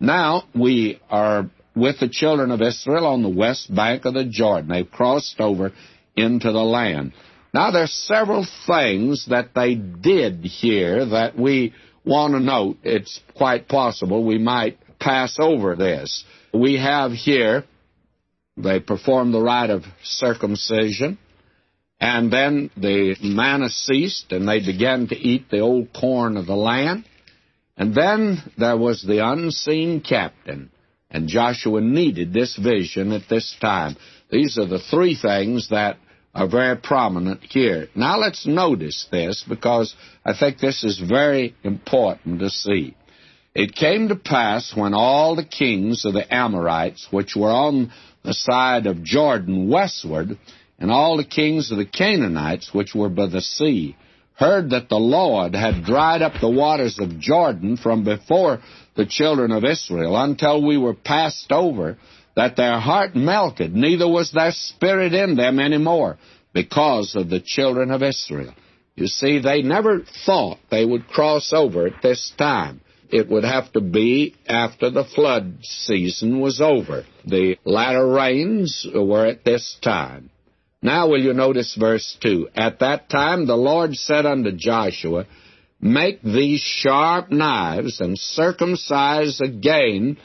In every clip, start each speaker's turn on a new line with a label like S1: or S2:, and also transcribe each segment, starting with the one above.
S1: Now we are with the children of Israel on the west bank of the Jordan. They've crossed over into the land. Now there's several things that they did here that we want to note. It's quite possible we might pass over this. We have here, they performed the rite of circumcision, and then the manna ceased, and they began to eat the old corn of the land. And then there was the unseen captain, and Joshua needed this vision at this time. These are the three things that are very prominent here. Now let's notice this because I think this is very important to see. It came to pass when all the kings of the Amorites, which were on the side of Jordan westward, and all the kings of the Canaanites, which were by the sea, heard that the Lord had dried up the waters of Jordan from before the children of Israel until we were passed over, that their heart melted, neither was their spirit in them any more, because of the children of Israel. You see, they never thought they would cross over at this time. It would have to be after the flood season was over. The latter rains were at this time. Now will you notice verse 2? At that time the Lord said unto Joshua, Make these sharp knives and circumcise again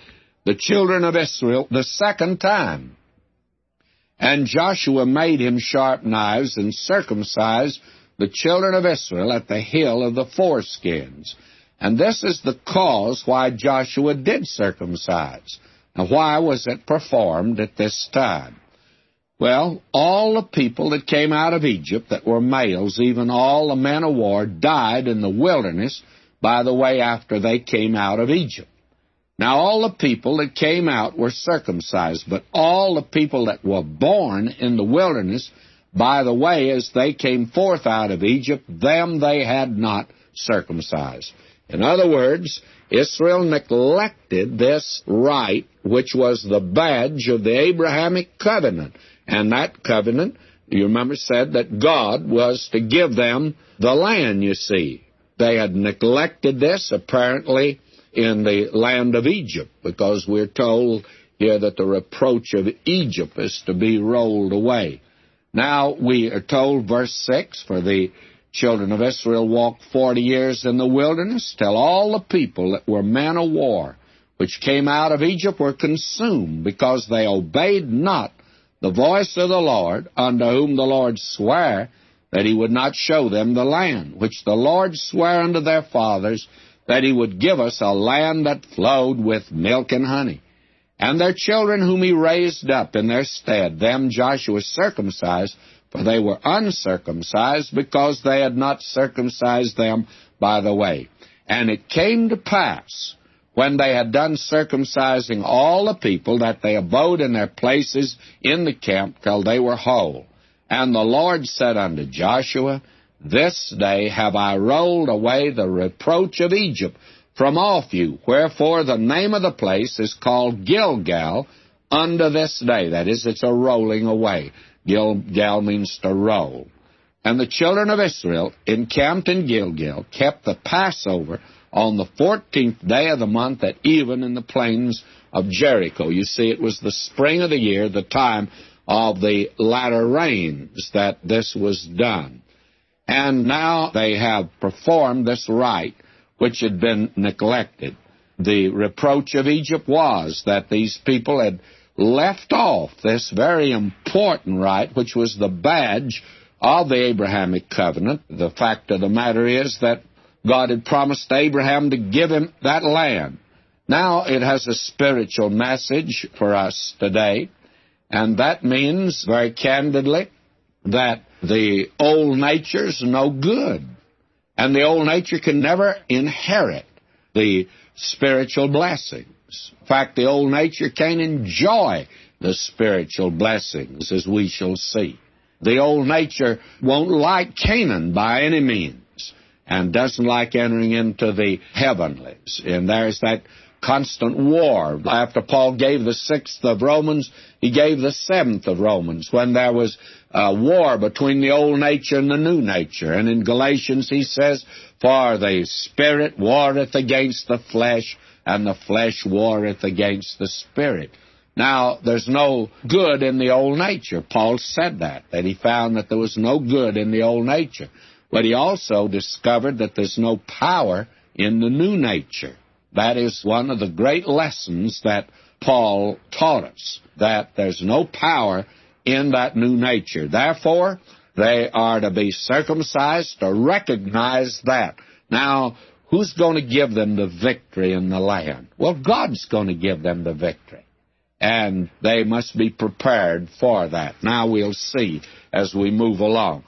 S1: the children of Israel the second time. And Joshua made him sharp knives and circumcised the children of Israel at the hill of the foreskins. And this is the cause why Joshua did circumcise. Now, why was it performed at this time? Well, all the people that came out of Egypt that were males, even all the men of war, died in the wilderness by the way after they came out of Egypt. Now, all the people that came out were circumcised, but all the people that were born in the wilderness, by the way, as they came forth out of Egypt, them they had not circumcised. In other words, Israel neglected this rite, which was the badge of the Abrahamic covenant. And that covenant, you remember, said that God was to give them the land, you see. They had neglected this, apparently, in the land of Egypt, because we're told here that the reproach of Egypt is to be rolled away. Now we are told, verse 6, for the children of Israel walked forty years in the wilderness, till all the people that were men of war, which came out of Egypt, were consumed, because they obeyed not the voice of the Lord, unto whom the Lord sware that he would not show them the land, which the Lord sware unto their fathers, that he would give us a land that flowed with milk and honey. And their children whom he raised up in their stead, them Joshua circumcised, for they were uncircumcised, because they had not circumcised them by the way. And it came to pass, when they had done circumcising all the people, that they abode in their places in the camp till they were whole. And the Lord said unto Joshua, This day have I rolled away the reproach of Egypt from off you. Wherefore the name of the place is called Gilgal unto this day. That is, it's a rolling away. Gilgal means to roll. And the children of Israel encamped in Gilgal, kept the Passover on the 14th day of the month at even in the plains of Jericho. You see, it was the spring of the year, the time of the latter rains, that this was done. And now they have performed this rite which had been neglected. The reproach of Egypt was that these people had left off this very important rite, which was the badge of the Abrahamic covenant. The fact of the matter is that God had promised Abraham to give him that land. Now it has a spiritual message for us today, and that means, very candidly, that the old nature's no good, and the old nature can never inherit the spiritual blessings. In fact, the old nature can't enjoy the spiritual blessings, as we shall see. The old nature won't like Canaan by any means and doesn't like entering into the heavenlies. And there's that constant war. After Paul gave the sixth of Romans, he gave the seventh of Romans when there was a war between the old nature and the new nature. And in Galatians he says, For the Spirit warreth against the flesh, and the flesh warreth against the spirit. Now, there's no good in the old nature. Paul said that, that he found that there was no good in the old nature. But he also discovered that there's no power in the new nature. That is one of the great lessons that Paul taught us, that there's no power in that new nature. Therefore, they are to be circumcised to recognize that. Now, who's going to give them the victory in the land? Well, God's going to give them the victory. And they must be prepared for that. Now we'll see as we move along.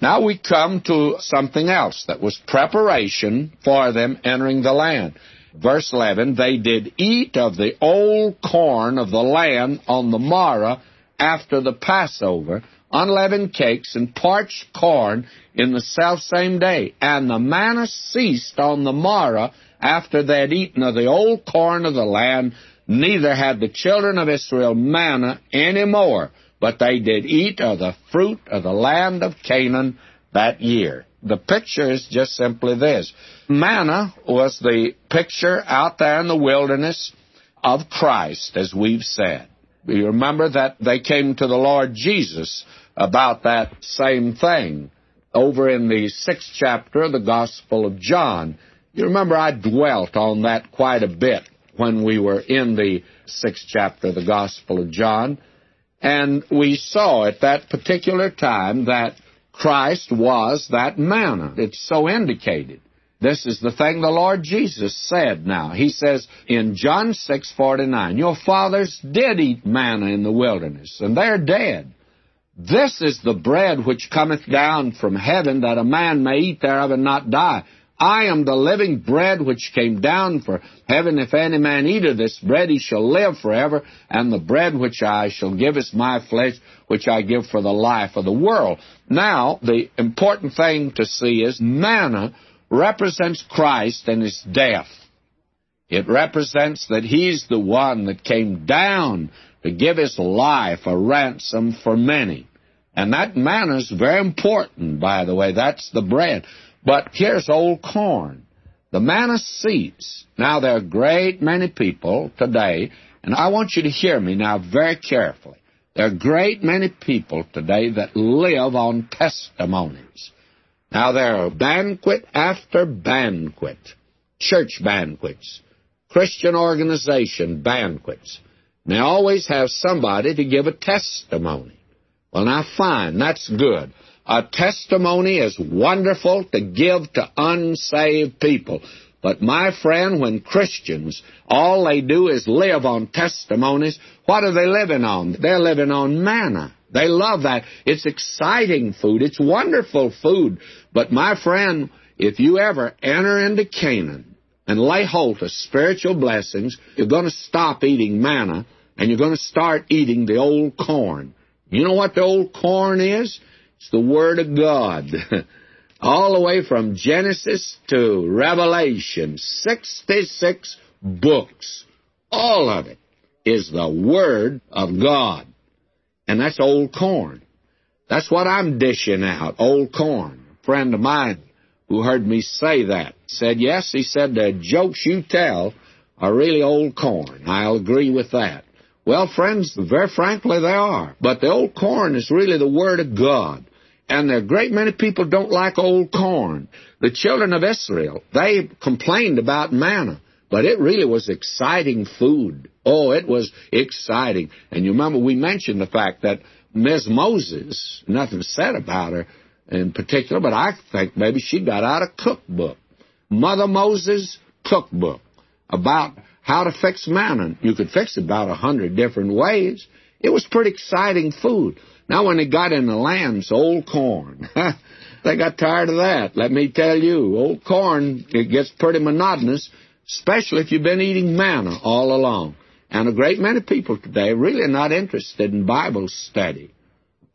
S1: Now we come to something else that was preparation for them entering the land. Verse 11, they did eat of the old corn of the land on the morrow after the Passover, unleavened cakes and parched corn in the selfsame day. And the manna ceased on the morrow after they had eaten of the old corn of the land, neither had the children of Israel manna any more, but they did eat of the fruit of the land of Canaan that year. The picture is just simply this. Manna was the picture out there in the wilderness of Christ, as we've said. You remember that they came to the Lord Jesus about that same thing over in the sixth chapter of the Gospel of John. You remember I dwelt on that quite a bit when we were in the sixth chapter of the Gospel of John. And we saw at that particular time that Christ was that manna. It's so indicated. This is the thing the Lord Jesus said now. He says in John 6:49, "Your fathers did eat manna in the wilderness, and they're dead. This is the bread which cometh down from heaven, that a man may eat thereof and not die. I am the living bread which came down from heaven. If any man eat of this bread, he shall live forever. And the bread which I shall give is my flesh, which I give for the life of the world. Now, the important thing to see is manna represents Christ and his death. It represents that he's the one that came down to give his life a ransom for many. And that manna is very important, by the way. That's the bread. But here's old corn. The manna seeds. Now, there are a great many people today, and I want you to hear me now very carefully. There are a great many people today that live on testimonies. Now, there are banquet after banquet, church banquets, Christian organization banquets. They always have somebody to give a testimony. Well, now, fine, that's good. A testimony is wonderful to give to unsaved people. But my friend, when Christians, all they do is live on testimonies, what are they living on? They're living on manna. They love that. It's exciting food. It's wonderful food. But my friend, if you ever enter into Canaan and lay hold of spiritual blessings, you're going to stop eating manna and you're going to start eating the old corn. You know what the old corn is? It's the Word of God. All the way from Genesis to Revelation, 66 books. All of it is the Word of God. And that's old corn. That's what I'm dishing out, old corn. A friend of mine who heard me say that said, yes, he said, the jokes you tell are really old corn. I'll agree with that. Well, friends, very frankly, they are. But the old corn is really the Word of God. And a great many people don't like old corn. The children of Israel, they complained about manna, but it really was exciting food. Oh, it was exciting. And you remember we mentioned the fact that Miss Moses, nothing said about her in particular, but I think maybe she got out a cookbook. Mother Moses cookbook about how to fix manna. You could fix it about a hundred different ways. It was pretty exciting food. Now, when they got in the lambs, old corn, they got tired of that. Let me tell you, old corn, it gets pretty monotonous, especially if you've been eating manna all along. And a great many people today really are not interested in Bible study.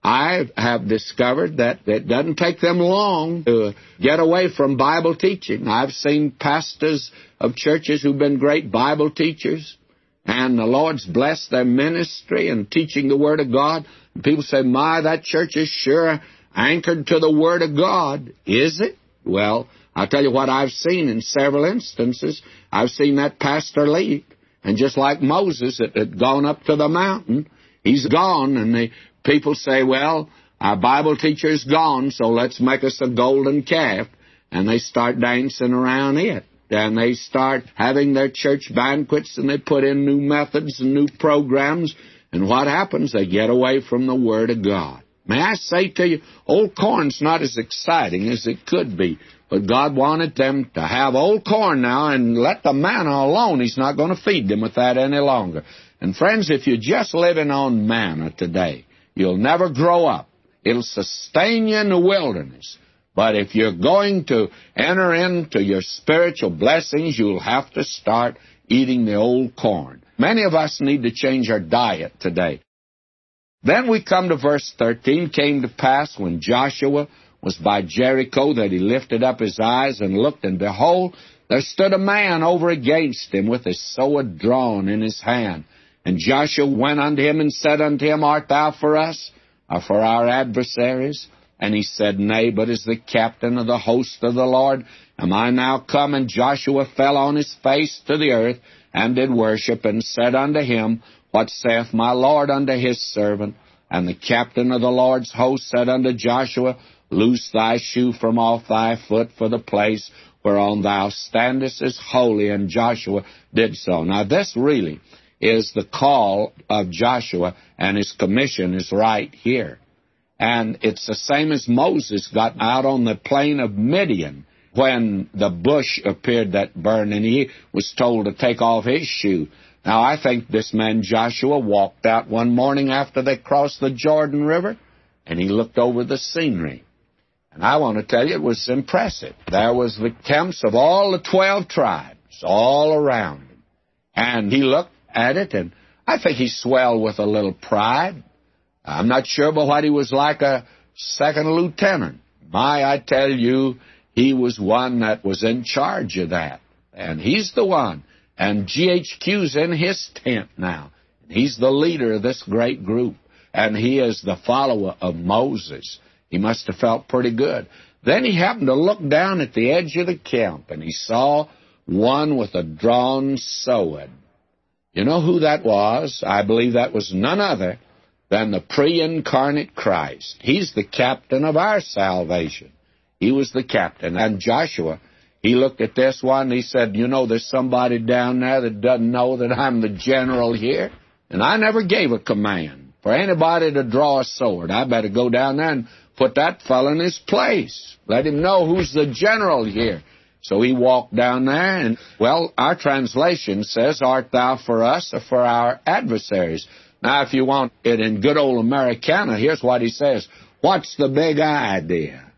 S1: I have discovered that it doesn't take them long to get away from Bible teaching. I've seen pastors of churches who've been great Bible teachers, and the Lord's blessed their ministry and teaching the Word of God. People say, my, that church is sure anchored to the Word of God. Is it? Well, I'll tell you what I've seen in several instances. I've seen that pastor leave. And just like Moses that had gone up to the mountain, he's gone, and the people say, well, our Bible teacher's gone, so let's make us a golden calf. And they start dancing around it. And they start having their church banquets, and they put in new methods and new programs. And what happens? They get away from the Word of God. May I say to you, old corn's not as exciting as it could be. But God wanted them to have old corn now and let the manna alone. He's not going to feed them with that any longer. And friends, if you're just living on manna today, you'll never grow up. It'll sustain you in the wilderness. But if you're going to enter into your spiritual blessings, you'll have to start eating the old corn. Many of us need to change our diet today. Then we come to verse 13. Came to pass when Joshua was by Jericho that he lifted up his eyes and looked, and behold, there stood a man over against him with his sword drawn in his hand. And Joshua went unto him and said unto him, Art thou for us, or for our adversaries? And he said, Nay, but as the captain of the host of the Lord am I now come. And Joshua fell on his face to the earth, and did worship, and said unto him, What saith my Lord unto his servant? And the captain of the Lord's host said unto Joshua, Loose thy shoe from off thy foot, for the place whereon thou standest is holy. And Joshua did so. Now, this really is the call of Joshua, and his commission is right here. And it's the same as Moses got out on the plain of Midian when the bush appeared that burned, and he was told to take off his shoe. Now, I think this man Joshua walked out one morning after they crossed the Jordan River, and he looked over the scenery. And I want to tell you, it was impressive. There was the camps of all the 12 tribes all around him. And he looked at it, and I think he swelled with a little pride. I'm not sure but what he was like a second lieutenant. My, I tell you, he was one that was in charge of that. And he's the one. And GHQ's in his tent now. He's the leader of this great group. And he is the follower of Moses. He must have felt pretty good. Then he happened to look down at the edge of the camp and he saw one with a drawn sword. You know who that was? I believe that was none other than the pre incarnate Christ. He's the captain of our salvation. He was the captain. And Joshua, he looked at this one he said, You know, there's somebody down there that doesn't know that I'm the general here. And I never gave a command for anybody to draw a sword. I better go down there and put that fellow in his place. Let him know who's the general here. So he walked down there, and, well, our translation says, Art thou for us or for our adversaries? Now, if you want it in good old Americana, here's what he says What's the big idea?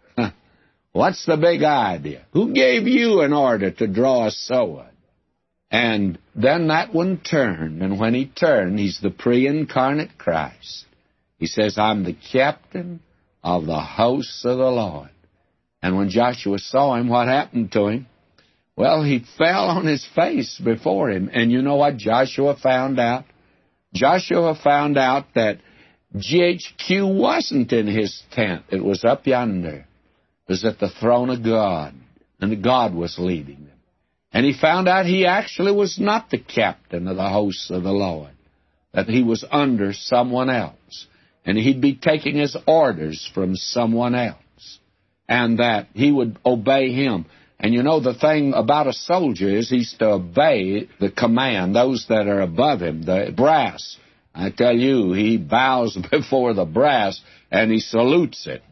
S1: What's the big idea? Who gave you an order to draw a sword? And then that one turned, and when he turned, he's the pre incarnate Christ. He says, I'm the captain of the hosts of the Lord. And when Joshua saw him, what happened to him? Well, he fell on his face before him. And you know what Joshua found out? Joshua found out that GHQ wasn't in his tent. It was up yonder. Was at the throne of God. And God was leading them. And he found out he actually was not the captain of the hosts of the Lord. That he was under someone else and he'd be taking his orders from someone else, and that he would obey him. And you know, the thing about a soldier is he's to obey the command, those that are above him, the brass. I tell you, he bows before the brass and he salutes it.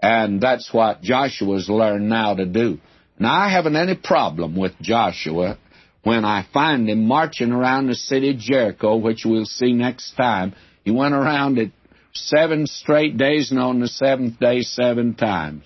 S1: And that's what Joshua's learned now to do. Now, I haven't any problem with Joshua when I find him marching around the city of Jericho, which we'll see next time. He went around it seven straight days and on the seventh day seven times.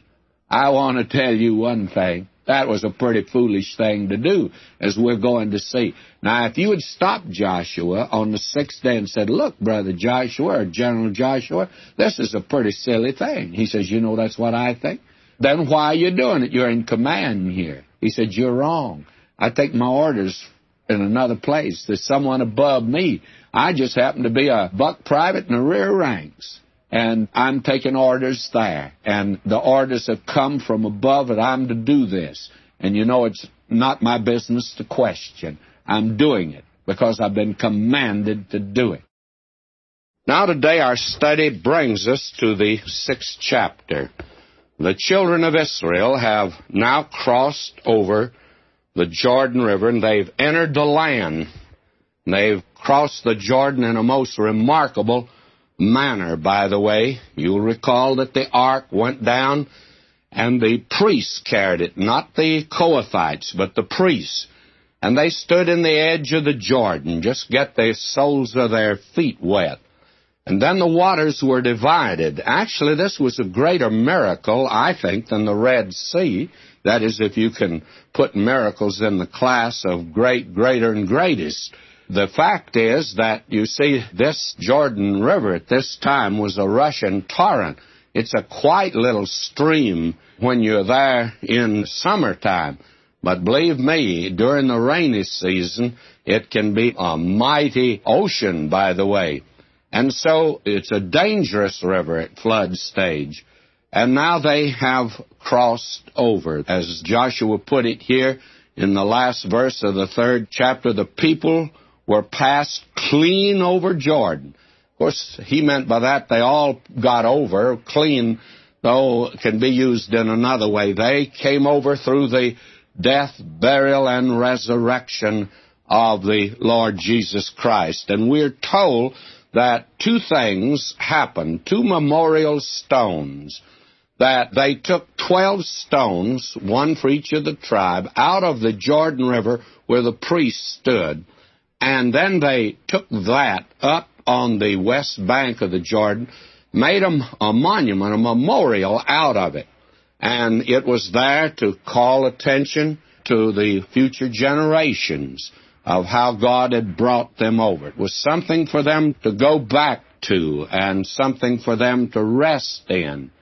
S1: I want to tell you one thing. That was a pretty foolish thing to do, as we're going to see. Now, if you had stopped Joshua on the sixth day and said, Look, Brother Joshua, or General Joshua, this is a pretty silly thing. He says, You know, that's what I think. Then why are you doing it? You're in command here. He said, You're wrong. I take my orders in another place. There's someone above me. I just happen to be a buck private in the rear ranks. And I'm taking orders there. And the orders have come from above that I'm to do this. And you know, it's not my business to question. I'm doing it because I've been commanded to do it. Now, today, our study brings us to the sixth chapter. The children of Israel have now crossed over the Jordan River and they've entered the land. They've crossed the Jordan in a most remarkable manner, by the way. You'll recall that the ark went down and the priests carried it, not the Kohathites, but the priests. And they stood in the edge of the Jordan, just get the soles of their feet wet. And then the waters were divided. Actually, this was a greater miracle, I think, than the Red Sea. That is, if you can put miracles in the class of great, greater, and greatest. The fact is that, you see, this Jordan River at this time was a rushing torrent. It's a quiet little stream when you're there in summertime. But believe me, during the rainy season, it can be a mighty ocean, by the way. And so it's a dangerous river at flood stage. And now they have crossed over. As Joshua put it here in the last verse of the third chapter, the people were passed clean over Jordan. Of course, he meant by that they all got over. Clean, though, can be used in another way. They came over through the death, burial, and resurrection of the Lord Jesus Christ. And we're told that two things happened, two memorial stones, that they took 12 stones, one for each of the tribe, out of the Jordan River where the priests stood, and then they took that up on the west bank of the Jordan, made a, a monument, a memorial out of it. And it was there to call attention to the future generations of how God had brought them over. It was something for them to go back to and something for them to rest in.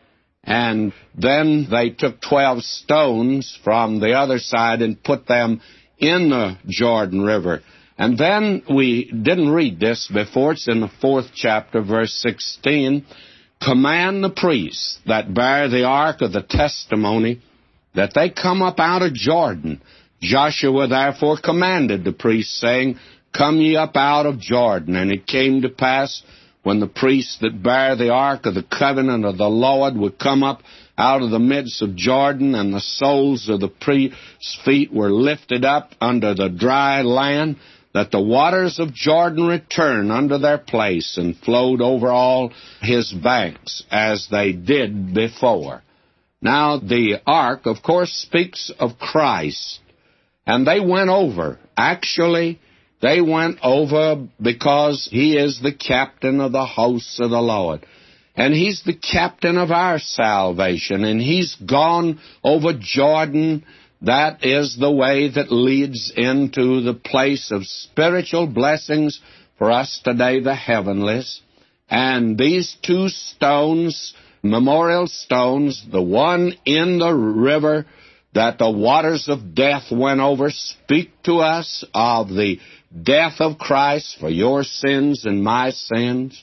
S1: And then they took 12 stones from the other side and put them in the Jordan River. And then we didn't read this before. It's in the fourth chapter, verse 16. Command the priests that bear the ark of the testimony that they come up out of Jordan Joshua therefore commanded the priests, saying, Come ye up out of Jordan. And it came to pass, when the priests that bear the ark of the covenant of the Lord would come up out of the midst of Jordan, and the soles of the priests' feet were lifted up under the dry land, that the waters of Jordan returned unto their place and flowed over all his banks as they did before. Now, the ark, of course, speaks of Christ. And they went over. Actually, they went over because he is the captain of the hosts of the Lord. And he's the captain of our salvation. And he's gone over Jordan. That is the way that leads into the place of spiritual blessings for us today, the heavenlies. And these two stones, memorial stones, the one in the river that the waters of death went over speak to us of the death of Christ for your sins and my sins.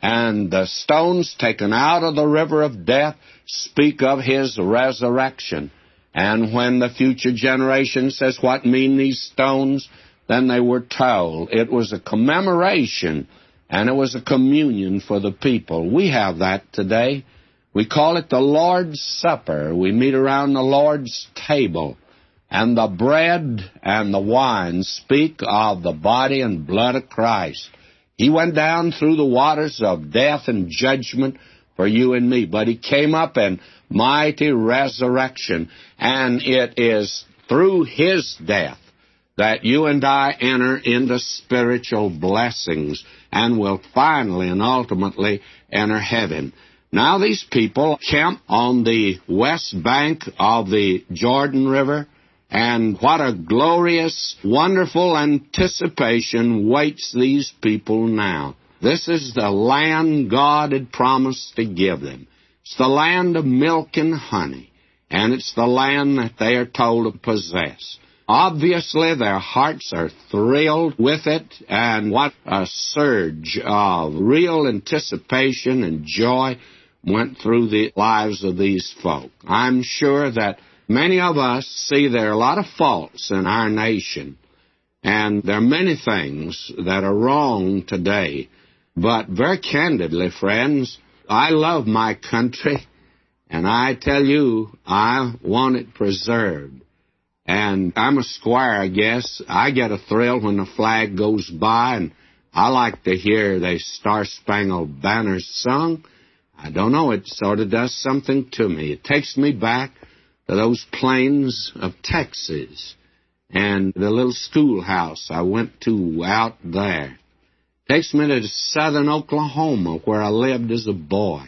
S1: And the stones taken out of the river of death speak of his resurrection. And when the future generation says, What mean these stones? then they were told it was a commemoration and it was a communion for the people. We have that today. We call it the Lord's Supper. We meet around the Lord's table. And the bread and the wine speak of the body and blood of Christ. He went down through the waters of death and judgment for you and me, but he came up in mighty resurrection. And it is through his death that you and I enter into spiritual blessings and will finally and ultimately enter heaven. Now these people camp on the west bank of the Jordan River, and what a glorious, wonderful anticipation waits these people now. This is the land God had promised to give them. It's the land of milk and honey, and it's the land that they are told to possess. Obviously, their hearts are thrilled with it, and what a surge of real anticipation and joy went through the lives of these folk. I'm sure that Many of us see there are a lot of faults in our nation, and there are many things that are wrong today. But very candidly, friends, I love my country, and I tell you, I want it preserved. And I'm a squire, I guess. I get a thrill when the flag goes by, and I like to hear the Star Spangled Banner sung. I don't know, it sort of does something to me. It takes me back to those plains of Texas and the little schoolhouse I went to out there. Takes me to southern Oklahoma where I lived as a boy.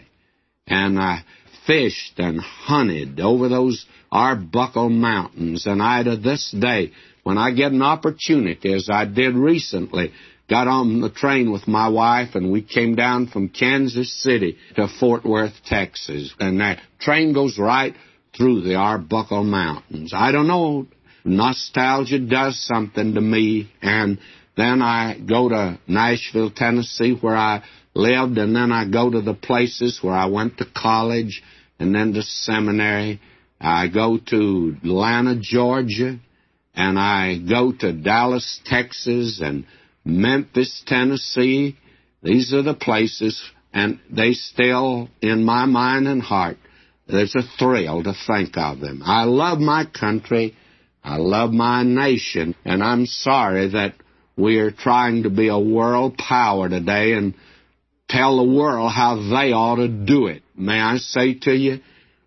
S1: And I fished and hunted over those Arbuckle Mountains. And I, to this day, when I get an opportunity, as I did recently, got on the train with my wife and we came down from Kansas City to Fort Worth, Texas. And that train goes right through the Arbuckle Mountains. I don't know, nostalgia does something to me. And then I go to Nashville, Tennessee, where I lived, and then I go to the places where I went to college and then to seminary. I go to Atlanta, Georgia, and I go to Dallas, Texas, and Memphis, Tennessee. These are the places, and they still, in my mind and heart, there's a thrill to think of them. I love my country. I love my nation, and I'm sorry that we are trying to be a world power today and tell the world how they ought to do it. May I say to you,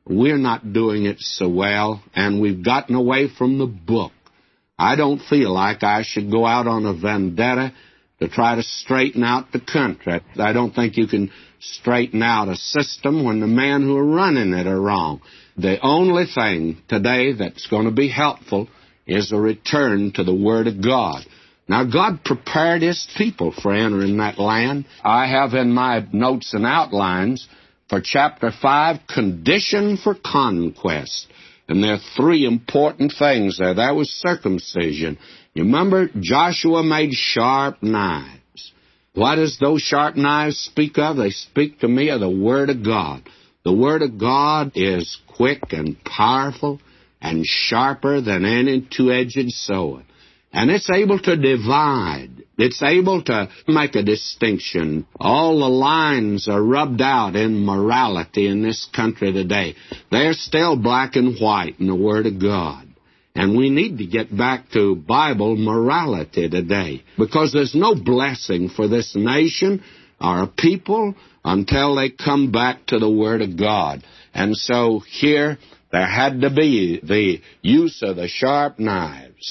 S1: we're not doing it so well, and we've gotten away from the book. I don't feel like I should go out on a vendetta to try to straighten out the country. I don't think you can straighten out a system when the men who are running it are wrong. The only thing today that's going to be helpful is a return to the Word of God. Now, God prepared His people for entering that land. I have in my notes and outlines for chapter 5, condition for conquest. And there are three important things there. That was circumcision. You remember Joshua made sharp knives. What does those sharp knives speak of? They speak to me of the Word of God. The Word of God is quick and powerful and sharper than any two-edged sword. And it's able to divide. It's able to make a distinction. All the lines are rubbed out in morality in this country today. They're still black and white in the Word of God. And we need to get back to Bible morality today because there's no blessing for this nation or a people until they come back to the Word of God. And so here there had to be the use of the sharp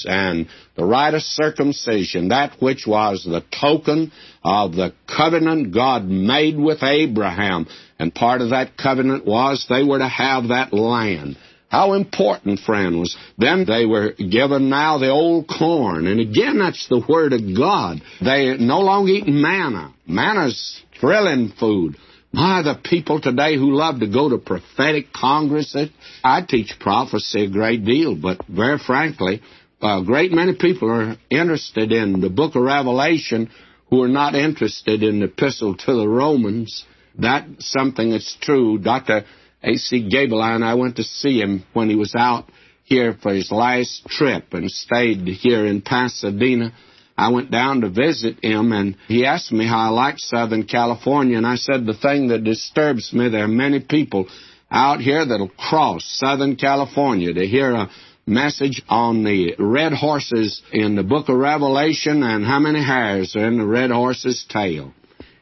S1: and the rite of circumcision, that which was the token of the covenant God made with Abraham. And part of that covenant was they were to have that land. How important, friend, was then they were given now the old corn. And again, that's the Word of God. They no longer eat manna. Manna's thrilling food. My, the people today who love to go to prophetic congresses. I teach prophecy a great deal, but very frankly, a great many people are interested in the book of Revelation who are not interested in the epistle to the Romans. That's something that's true. Dr. A.C. Gaebelein, I went to see him when he was out here for his last trip and stayed here in Pasadena. I went down to visit him, and he asked me how I liked Southern California, and I said the thing that disturbs me, there are many people out here that'll cross Southern California to hear a message on the red horses in the book of Revelation and how many hairs are in the red horse's tail.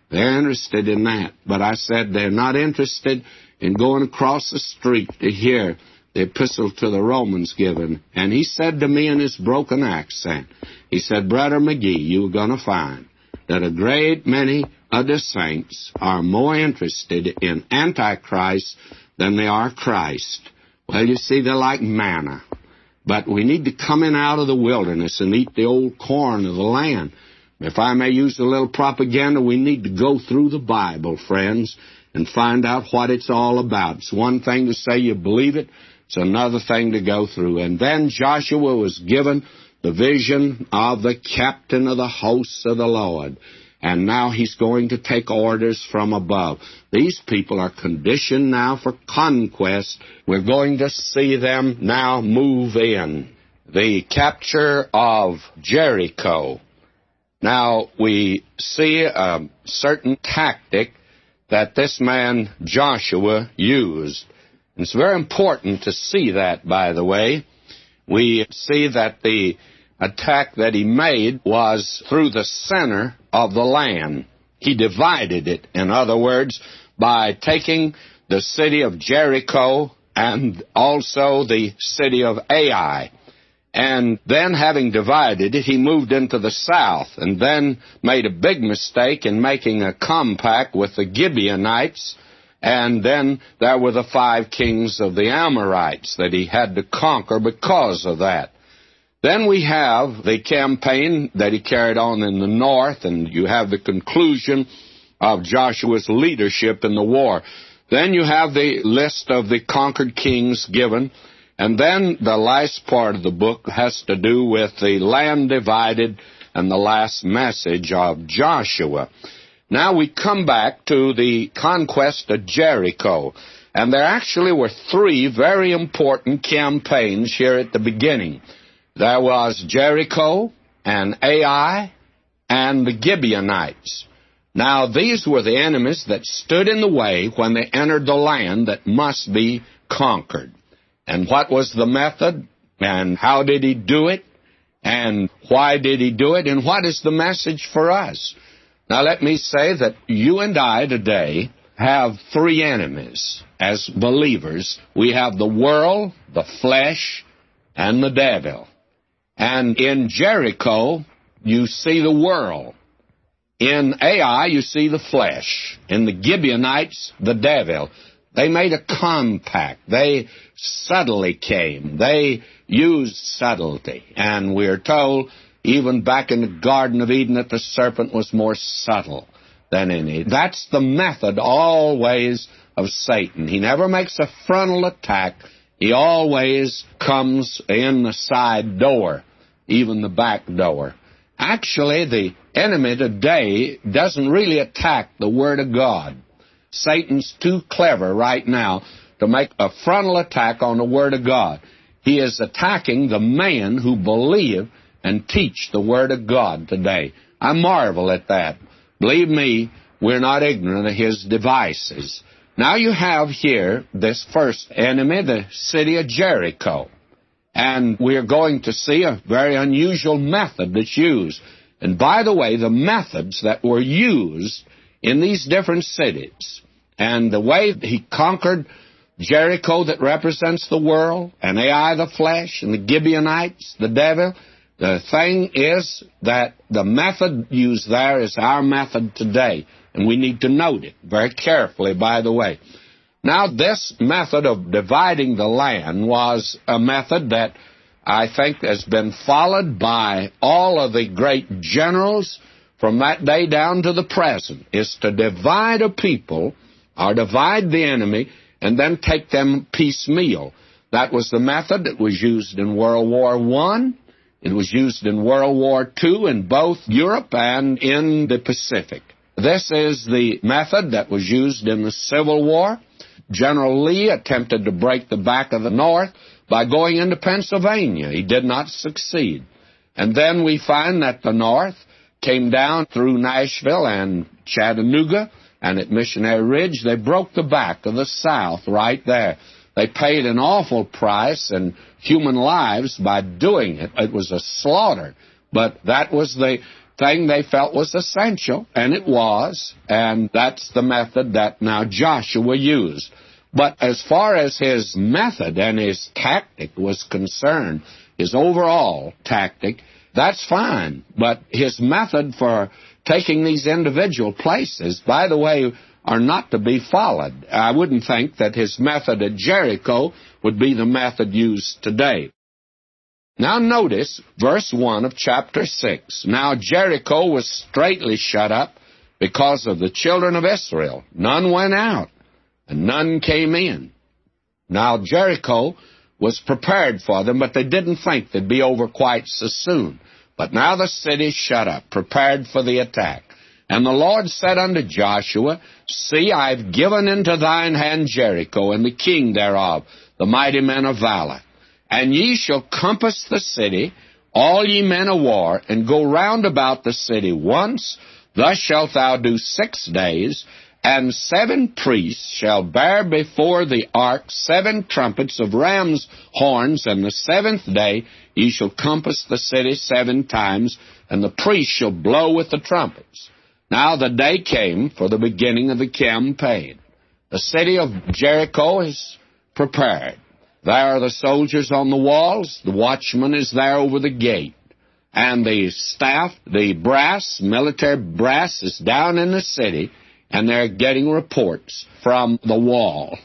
S1: They're interested in that, but I said they're not interested in going across the street to hear the epistle to the Romans given. And he said to me in his broken accent, he said, Brother McGee, you're going to find that a great many of the saints are more interested in Antichrist than they are Christ. Well, you see, they're like manna. But we need to come in out of the wilderness and eat the old corn of the land. If I may use a little propaganda, we need to go through the Bible, friends, and find out what it's all about. It's one thing to say you believe it, it's another thing to go through. And then Joshua was given the vision of the captain of the hosts of the Lord. And now he's going to take orders from above. These people are conditioned now for conquest. We're going to see them now move in. The capture of Jericho. Now, we see a certain tactic that this man Joshua used. It's very important to see that, by the way. We see that the attack that he made was through the center of the land. He divided it, in other words, by taking the city of Jericho and also the city of Ai. And then, having divided it, he moved into the south and then made a big mistake in making a compact with the Gibeonites. And then there were the five kings of the Amorites that he had to conquer because of that. Then we have the campaign that he carried on in the north, and you have the conclusion of Joshua's leadership in the war. Then you have the list of the conquered kings given, and then the last part of the book has to do with the land divided and the last message of Joshua. Now we come back to the conquest of Jericho. And there actually were three very important campaigns here at the beginning. There was Jericho and Ai and the Gibeonites. Now, these were the enemies that stood in the way when they entered the land that must be conquered. And what was the method? And how did he do it? And why did he do it? And what is the message for us? Now, let me say that you and I today have three enemies as believers. We have the world, the flesh, and the devil. And in Jericho, you see the world. In Ai, you see the flesh. In the Gibeonites, the devil. They made a compact. They subtly came. They used subtlety. And we're told, even back in the Garden of Eden, that the serpent was more subtle than any. That's the method always of Satan. He never makes a frontal attack. He always comes in the side door even the back door. Actually, the enemy today doesn't really attack the Word of God. Satan's too clever right now to make a frontal attack on the Word of God. He is attacking the man who believe and teach the Word of God today. I marvel at that. Believe me, we're not ignorant of his devices. Now you have here this first enemy, the city of Jericho. And we're going to see a very unusual method that's used. And by the way, the methods that were used in these different cities and the way he conquered Jericho that represents the world, and Ai the flesh, and the Gibeonites, the devil, the thing is that the method used there is our method today. And we need to note it very carefully, by the way. Now, this method of dividing the land was a method that I think has been followed by all of the great generals from that day down to the present, is to divide a people or divide the enemy and then take them piecemeal. That was the method that was used in World War I. It was used in World War II in both Europe and in the Pacific. This is the method that was used in the Civil War. General Lee attempted to break the back of the North by going into Pennsylvania. He did not succeed. And then we find that the North came down through Nashville and Chattanooga and at Missionary Ridge. They broke the back of the South right there. They paid an awful price in human lives by doing it. It was a slaughter. But that was the thing they felt was essential, and it was, and that's the method that now Joshua used. But as far as his method and his tactic was concerned, his overall tactic, that's fine. But his method for taking these individual places, by the way, are not to be followed. I wouldn't think that his method at Jericho would be the method used today. Now notice verse 1 of chapter 6. Now Jericho was straitly shut up because of the children of Israel. None went out, and none came in. Now Jericho was prepared for them, but they didn't think they'd be over quite so soon. But now the city's shut up, prepared for the attack. And the Lord said unto Joshua, See, I have given into thine hand Jericho, and the king thereof, the mighty men of valor. And ye shall compass the city, all ye men of war, and go round about the city once. Thus shalt thou do six days. And seven priests shall bear before the ark seven trumpets of ram's horns, and the seventh day ye shall compass the city seven times, and the priests shall blow with the trumpets. Now the day came for the beginning of the campaign. The city of Jericho is prepared. There are the soldiers on the walls, the watchman is there over the gate, and the staff, the brass, military brass, is down in the city and they're getting reports from the wall.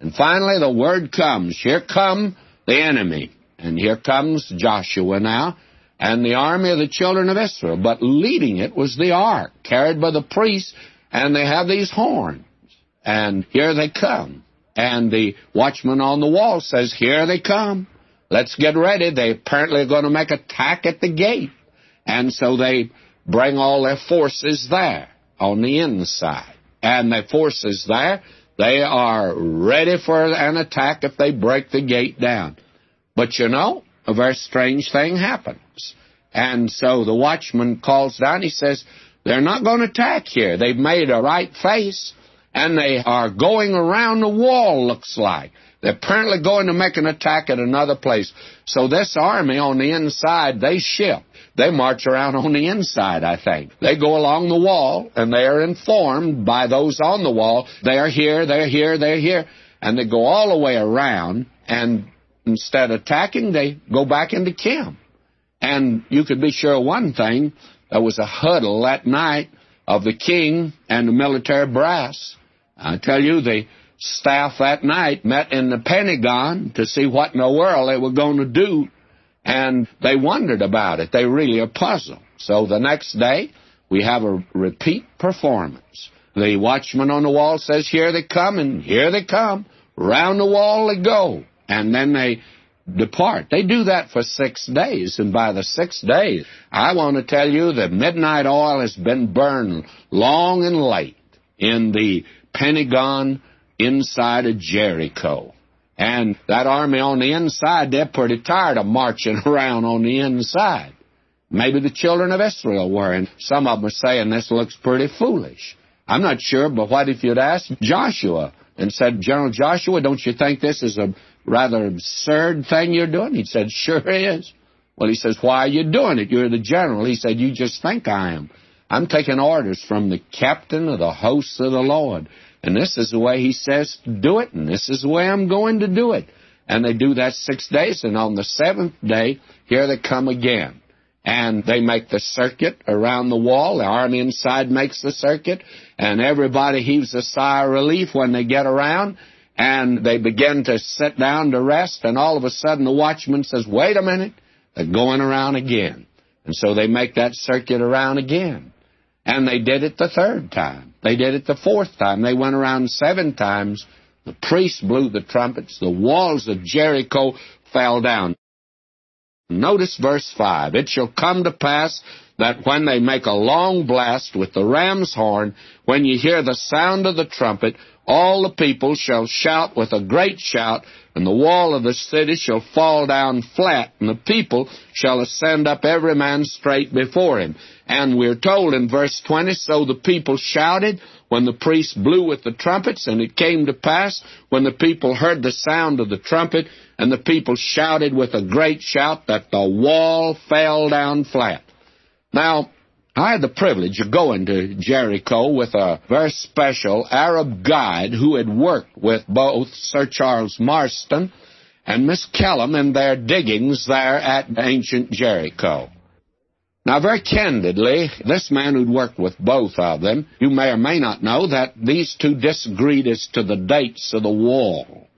S1: And finally, the word comes here come the enemy. And here comes Joshua now, and the army of the children of Israel. But leading it was the ark, carried by the priests, and they have these horns. And here they come. And the watchman on the wall says, Here they come. Let's get ready. They apparently are going to make attack at the gate. And so they bring all their forces there on the inside. And the forces there, they are ready for an attack if they break the gate down. But you know, a very strange thing happens. And so the watchman calls down, he says, they're not going to attack here. They've made a right face, and they are going around the wall, looks like. They're apparently going to make an attack at another place. So this army on the inside, they shift. They march around on the inside, I think. They go along the wall, and they are informed by those on the wall, they are here, they're here, they're here. And they go all the way around, and instead of attacking, they go back into camp. And you could be sure one thing, there was a huddle that night of the king and the military brass. I tell you, the staff that night met in the Pentagon to see what in the world they were going to do and they wondered about it. They really are puzzled. So the next day, we have a repeat performance. The watchman on the wall says, Here they come, and here they come. Round the wall they go. And then they depart. They do that for six days, and by the sixth day, I want to tell you that midnight oil has been burned long and late in the Pentagon inside of Jericho. And that army on the inside, they're pretty tired of marching around on the inside. Maybe the children of Israel were, and some of them are saying this looks pretty foolish. I'm not sure, but what if you'd asked Joshua and said, General Joshua, don't you think this is a rather absurd thing you're doing? He said, sure is. Well, he says, why are you doing it? You're the general. He said, you just think I am. I'm taking orders from the captain of the hosts of the Lord. And this is the way he says do it, and this is the way I'm going to do it. And they do that six days, and on the seventh day, here they come again. And they make the circuit around the wall. The army inside makes the circuit, and everybody heaves a sigh of relief when they get around, and they begin to sit down to rest, and all of a sudden the watchman says, Wait a minute, they're going around again. And so they make that circuit around again. And they did it the third time. They did it the fourth time. They went around seven times. The priests blew the trumpets. The walls of Jericho fell down. Notice verse 5. It shall come to pass that when they make a long blast with the ram's horn, when you hear the sound of the trumpet, all the people shall shout with a great shout, and the wall of the city shall fall down flat, and the people shall ascend up every man straight before him. And we're told in verse 20, so the people shouted when the priests blew with the trumpets, and it came to pass when the people heard the sound of the trumpet, and the people shouted with a great shout that the wall fell down flat. Now, I had the privilege of going to Jericho with a very special Arab guide who had worked with both Sir Charles Marston and Miss Kenyon in their diggings there at ancient Jericho. Now, very candidly, this man who'd worked with both of them, you may or may not know that these two disagreed as to the dates of the wall.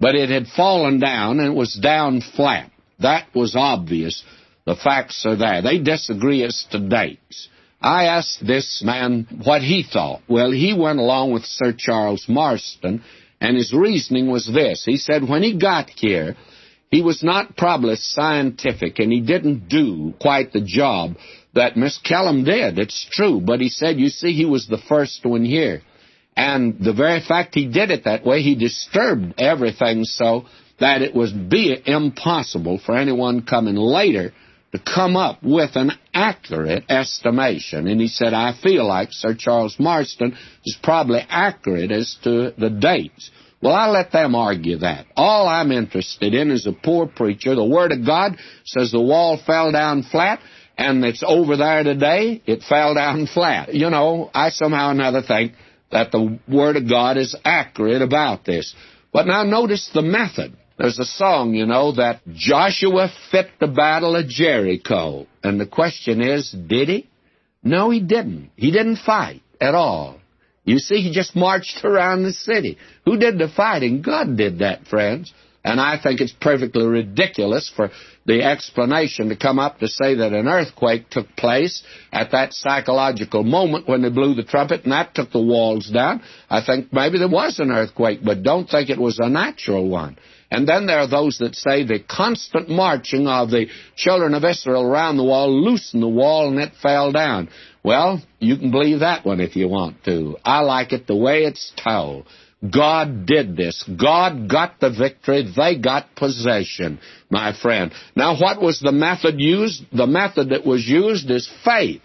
S1: But it had fallen down and it was down flat. That was obvious the facts are there. They disagree as to dates. I asked this man what he thought. Well, he went along with Sir Charles Marston, and his reasoning was this. He said when he got here, he was not probably scientific, and he didn't do quite the job that Miss Kenyon did. It's true. But he said, you see, he was the first one here. And the very fact he did it that way, he disturbed everything so that it would be impossible for anyone coming later to come up with an accurate estimation. And he said, I feel like Sir Charles Marston is probably accurate as to the dates. Well, I let them argue that. All I'm interested in is a poor preacher. The Word of God says the wall fell down flat, and it's over there today. It fell down flat. You know, I somehow or another think that the Word of God is accurate about this. But now notice the method. There's a song, you know, that Joshua fit the battle of Jericho. And the question is, did he? No, he didn't. He didn't fight at all. You see, he just marched around the city. Who did the fighting? God did that, friends. And I think it's perfectly ridiculous for the explanation to come up to say that an earthquake took place at that psychological moment when they blew the trumpet and that took the walls down. I think maybe there was an earthquake, but don't think it was a natural one. And then there are those that say the constant marching of the children of Israel around the wall loosened the wall and it fell down. Well, you can believe that one if you want to. I like it the way it's told. God did this. God got the victory. They got possession, my friend. Now, what was the method used? The method that was used is faith.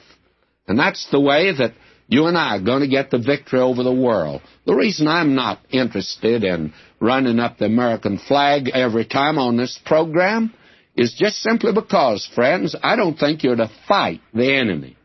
S1: And that's the way that you and I are going to get the victory over the world. The reason I'm not interested in running up the American flag every time on this program is just simply because, friends, I don't think you're to fight the enemy.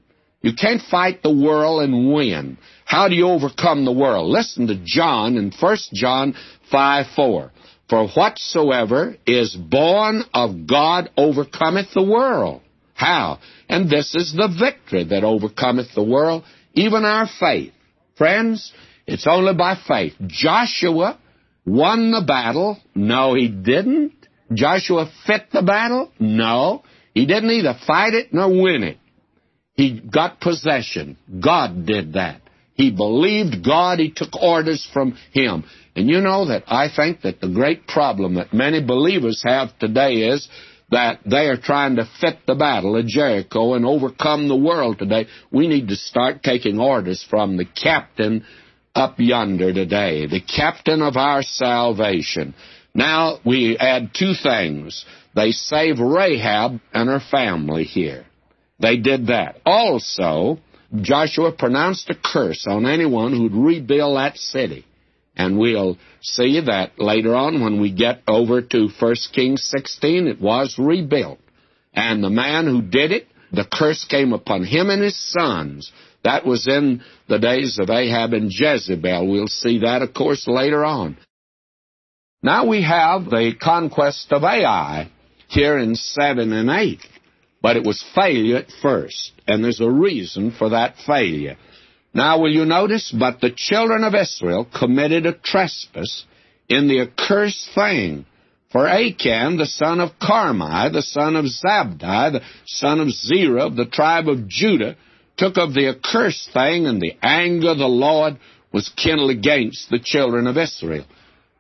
S1: You can't fight the world and win. How do you overcome the world? Listen to John in 1 John 5 4. For whatsoever is born of God overcometh the world. How? And this is the victory that overcometh the world, even our faith. Friends, it's only by faith. Joshua won the battle. No, he didn't. Joshua fit the battle. No, he didn't either fight it nor win it. He got possession. God did that. He believed God. He took orders from Him. And you know that I think that the great problem that many believers have today is that they are trying to fit the battle of Jericho and overcome the world today. We need to start taking orders from the captain up yonder today, the captain of our salvation. Now we add two things. They save Rahab and her family here. They did that. Also, Joshua pronounced a curse on anyone who'd rebuild that city. And we'll see that later on when we get over to 1 Kings 16. It was rebuilt. And the man who did it, the curse came upon him and his sons. That was in the days of Ahab and Jezebel. We'll see that, of course, later on. Now we have the conquest of Ai here in 7 and 8. But it was failure at first, and there's a reason for that failure. Now, will you notice? But the children of Israel committed a trespass in the accursed thing. For Achan, the son of Carmi, the son of Zabdi, the son of Zerah, of the tribe of Judah, took of the accursed thing, and the anger of the Lord was kindled against the children of Israel.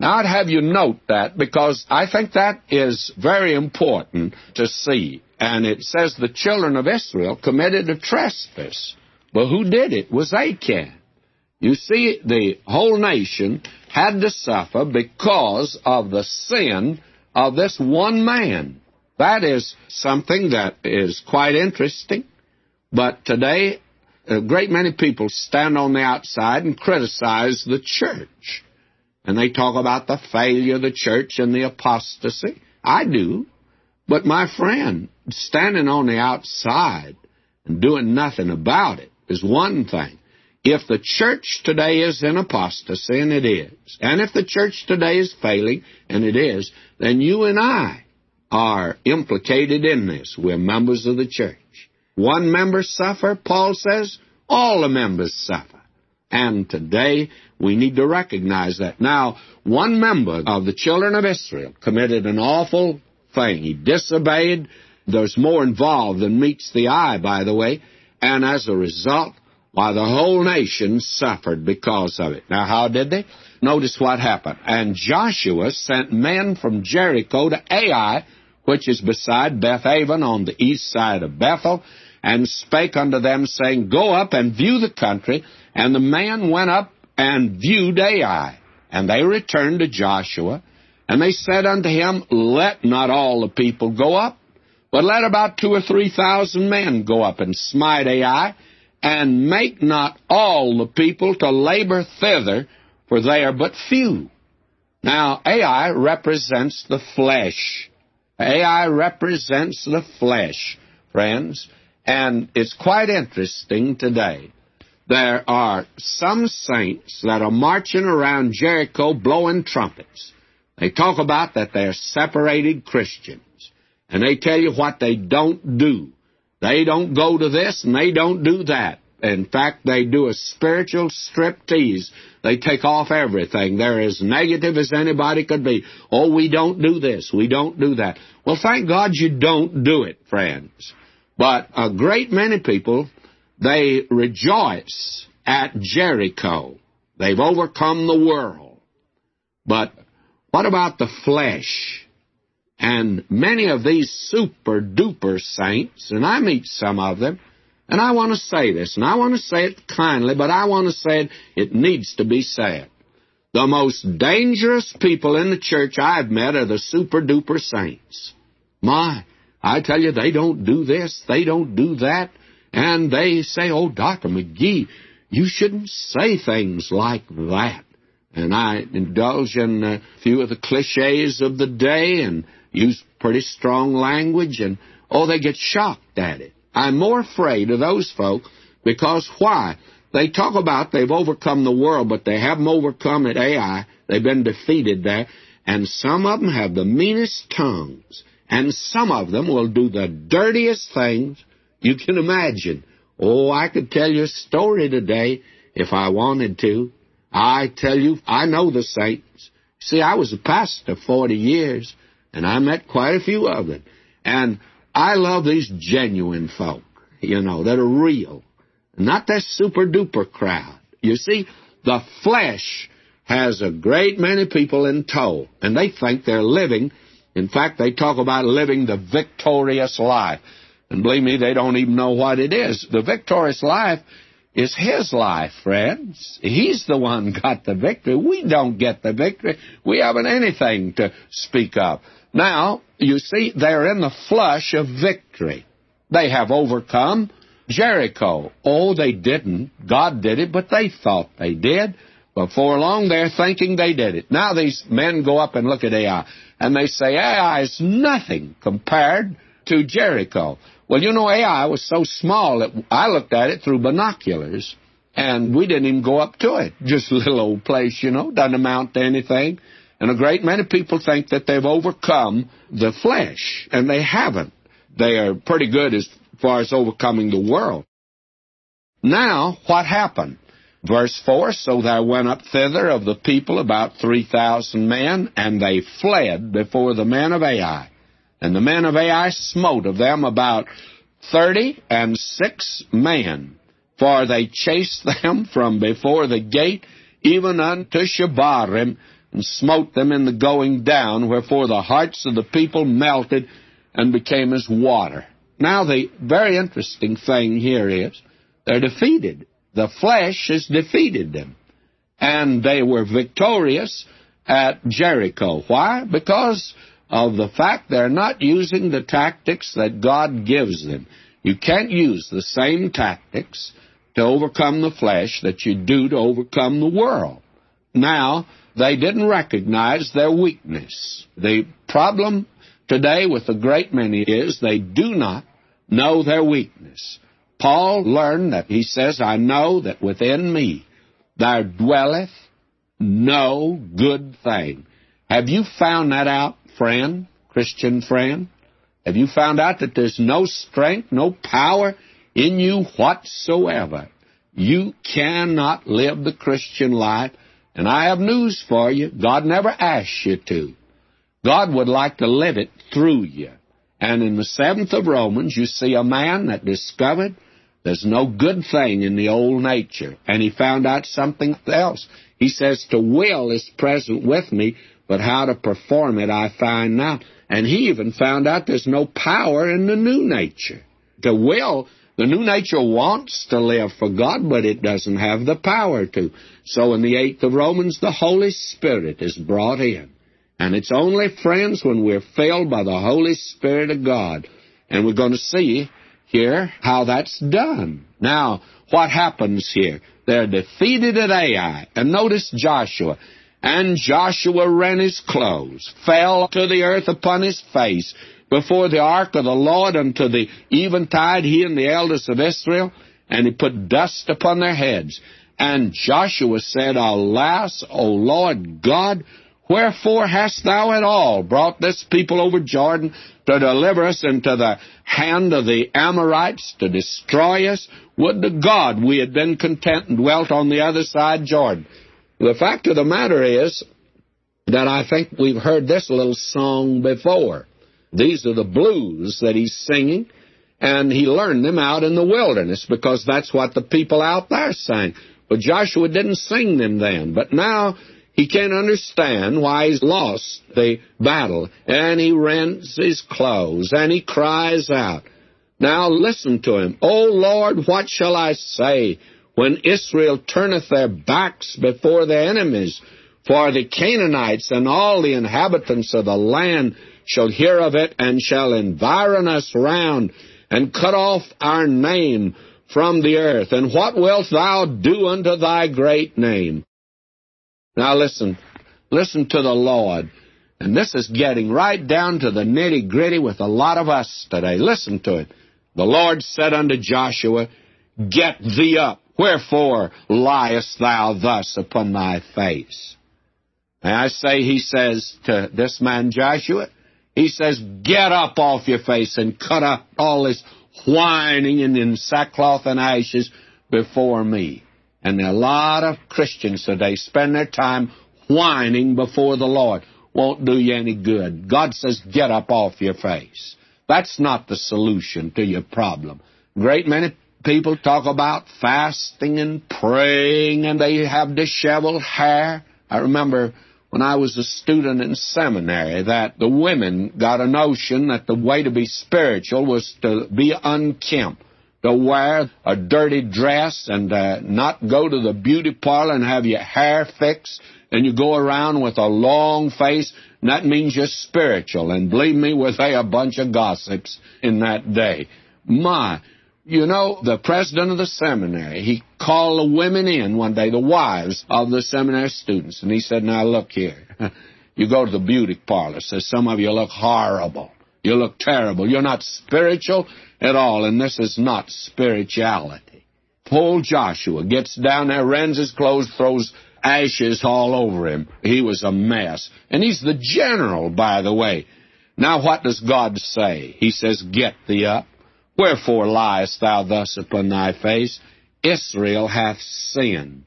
S1: Now, I'd have you note that because I think that is very important to see. And it says the children of Israel committed a trespass. But who did it? it was Achan. You see, the whole nation had to suffer because of the sin of this one man. That is something that is quite interesting. But today, a great many people stand on the outside and criticize the church. And they talk about the failure of the church and the apostasy. I do. But my friend, standing on the outside and doing nothing about it is one thing. If the church today is in apostasy, and it is, and if the church today is failing, and it is, then you and I are implicated in this. We're members of the church. One member suffer, Paul says, all the members suffer. And today we need to recognize that. Now, one member of the children of Israel committed an awful thing. He disobeyed. There's more involved than meets the eye, by the way. And as a result, why, the whole nation suffered because of it. Now, how did they? Notice what happened. And Joshua sent men from Jericho to Ai, which is beside Bethaven on the east side of Bethel, and spake unto them, saying, Go up and view the country. And the man went up and viewed Ai. And they returned to Joshua. And they said unto him, Let not all the people go up, but let about two or three thousand men go up and smite Ai, and make not all the people to labor thither, for they are but few. Now, Ai represents the flesh. Ai represents the flesh, friends. And it's quite interesting today. There are some saints that are marching around Jericho blowing trumpets. They talk about that they're separated Christians. And they tell you what they don't do. They don't go to this and they don't do that. In fact, they do a spiritual striptease. They take off everything. They're as negative as anybody could be. Oh, we don't do this. We don't do that. Well, thank God you don't do it, friends. But a great many people, they rejoice at Jericho. They've overcome the world. But what about the flesh? And many of these super duper saints, and I meet some of them, and I want to say this, and I want to say it kindly, but I want to say it, it needs to be said. The most dangerous people in the church I've met are the super duper saints. My, I tell you, they don't do this, they don't do that, and they say, oh, Dr. McGee, you shouldn't say things like that. And I indulge in a few of the cliches of the day and use pretty strong language, and oh, they get shocked at it. I'm more afraid of those folk because why? They talk about they've overcome the world, but they haven't overcome at Ai. They've been defeated there. And some of them have the meanest tongues. And some of them will do the dirtiest things you can imagine. Oh, I could tell you a story today if I wanted to. I tell you, I know the saints. See, I was a pastor 40 years, and I met quite a few of them. And I love these genuine folk, you know, that are real. Not that super duper crowd. You see, the flesh has a great many people in tow, and they think they're living. In fact, they talk about living the victorious life. And believe me, they don't even know what it is. The victorious life is his life, friends. He's the one got the victory. We don't get the victory. We haven't anything to speak of. Now, you see, they're in the flush of victory. They have overcome Jericho. Oh, they didn't. God did it, but they thought they did. Before long, they're thinking they did it. Now these men go up and look at Ai, and they say Ai is nothing compared to Jericho. Well, you know, Ai was so small that I looked at it through binoculars, and we didn't even go up to it. Just a little old place, you know, doesn't amount to anything. And a great many people think that they've overcome the flesh, and they haven't. They are pretty good as far as overcoming the world. Now, what happened? Verse 4 So there went up thither of the people about 3,000 men, and they fled before the men of Ai. And the men of Ai smote of them about thirty and six men, for they chased them from before the gate even unto Shebarim, and smote them in the going down, wherefore the hearts of the people melted and became as water. Now, the very interesting thing here is they're defeated. The flesh has defeated them. And they were victorious at Jericho. Why? Because of the fact they're not using the tactics that God gives them. You can't use the same tactics to overcome the flesh that you do to overcome the world. Now, they didn't recognize their weakness. The problem today with a great many is they do not know their weakness. Paul learned that he says, I know that within me there dwelleth no good thing. Have you found that out, friend, Christian friend? Have you found out that there's no strength, no power in you whatsoever? You cannot live the Christian life and I have news for you. God never asked you to. God would like to live it through you. And in the seventh of Romans, you see a man that discovered there's no good thing in the old nature. And he found out something else. He says, To will is present with me, but how to perform it I find not. And he even found out there's no power in the new nature. To will, The new nature wants to live for God, but it doesn't have the power to. So in the 8th of Romans, the Holy Spirit is brought in. And it's only, friends, when we're filled by the Holy Spirit of God. And we're going to see here how that's done. Now, what happens here? They're defeated at Ai. And notice Joshua. And Joshua rent his clothes, fell to the earth upon his face before the ark of the Lord unto the eventide, he and the elders of Israel, and he put dust upon their heads. And Joshua said, Alas, O Lord God, wherefore hast thou at all brought this people over Jordan to deliver us into the hand of the Amorites to destroy us? Would to God we had been content and dwelt on the other side Jordan. The fact of the matter is that I think we've heard this little song before. These are the blues that he's singing, and he learned them out in the wilderness because that's what the people out there sang. But Joshua didn't sing them then. But now he can't understand why he's lost the battle, and he rents his clothes, and he cries out. Now listen to him. O Lord, what shall I say? When Israel turneth their backs before their enemies. For the Canaanites and all the inhabitants of the land shall hear of it and shall environ us round and cut off our name from the earth. And what wilt thou do unto thy great name? Now listen, listen to the Lord. And this is getting right down to the nitty gritty with a lot of us today. Listen to it. The Lord said unto Joshua, Get thee up Wherefore liest thou thus upon thy face? And I say, he says to this man Joshua, he says, get up off your face and cut up all this whining and in sackcloth and ashes before me. And a lot of Christians today spend their time whining before the Lord. Won't do you any good. God says, get up off your face. That's not the solution to your problem. Great many people talk about fasting and praying, and they have disheveled hair. I remember when I was a student in seminary that the women got a notion that the way to be spiritual was to be unkempt, to wear a dirty dress and uh, not go to the beauty parlor and have your hair fixed, and you go around with a long face, and that means you're spiritual. And believe me, were they a bunch of gossips in that day. My, you know, the president of the seminary, he called the women in one day, the wives of the seminary students, and he said, Now look here. You go to the beauty parlor, says some of you look horrible. You look terrible. You're not spiritual at all, and this is not spirituality. Paul Joshua gets down there, rends his clothes, throws ashes all over him. He was a mess. And he's the general, by the way. Now what does God say? He says, Get thee up Wherefore liest thou thus upon thy face? Israel hath sinned.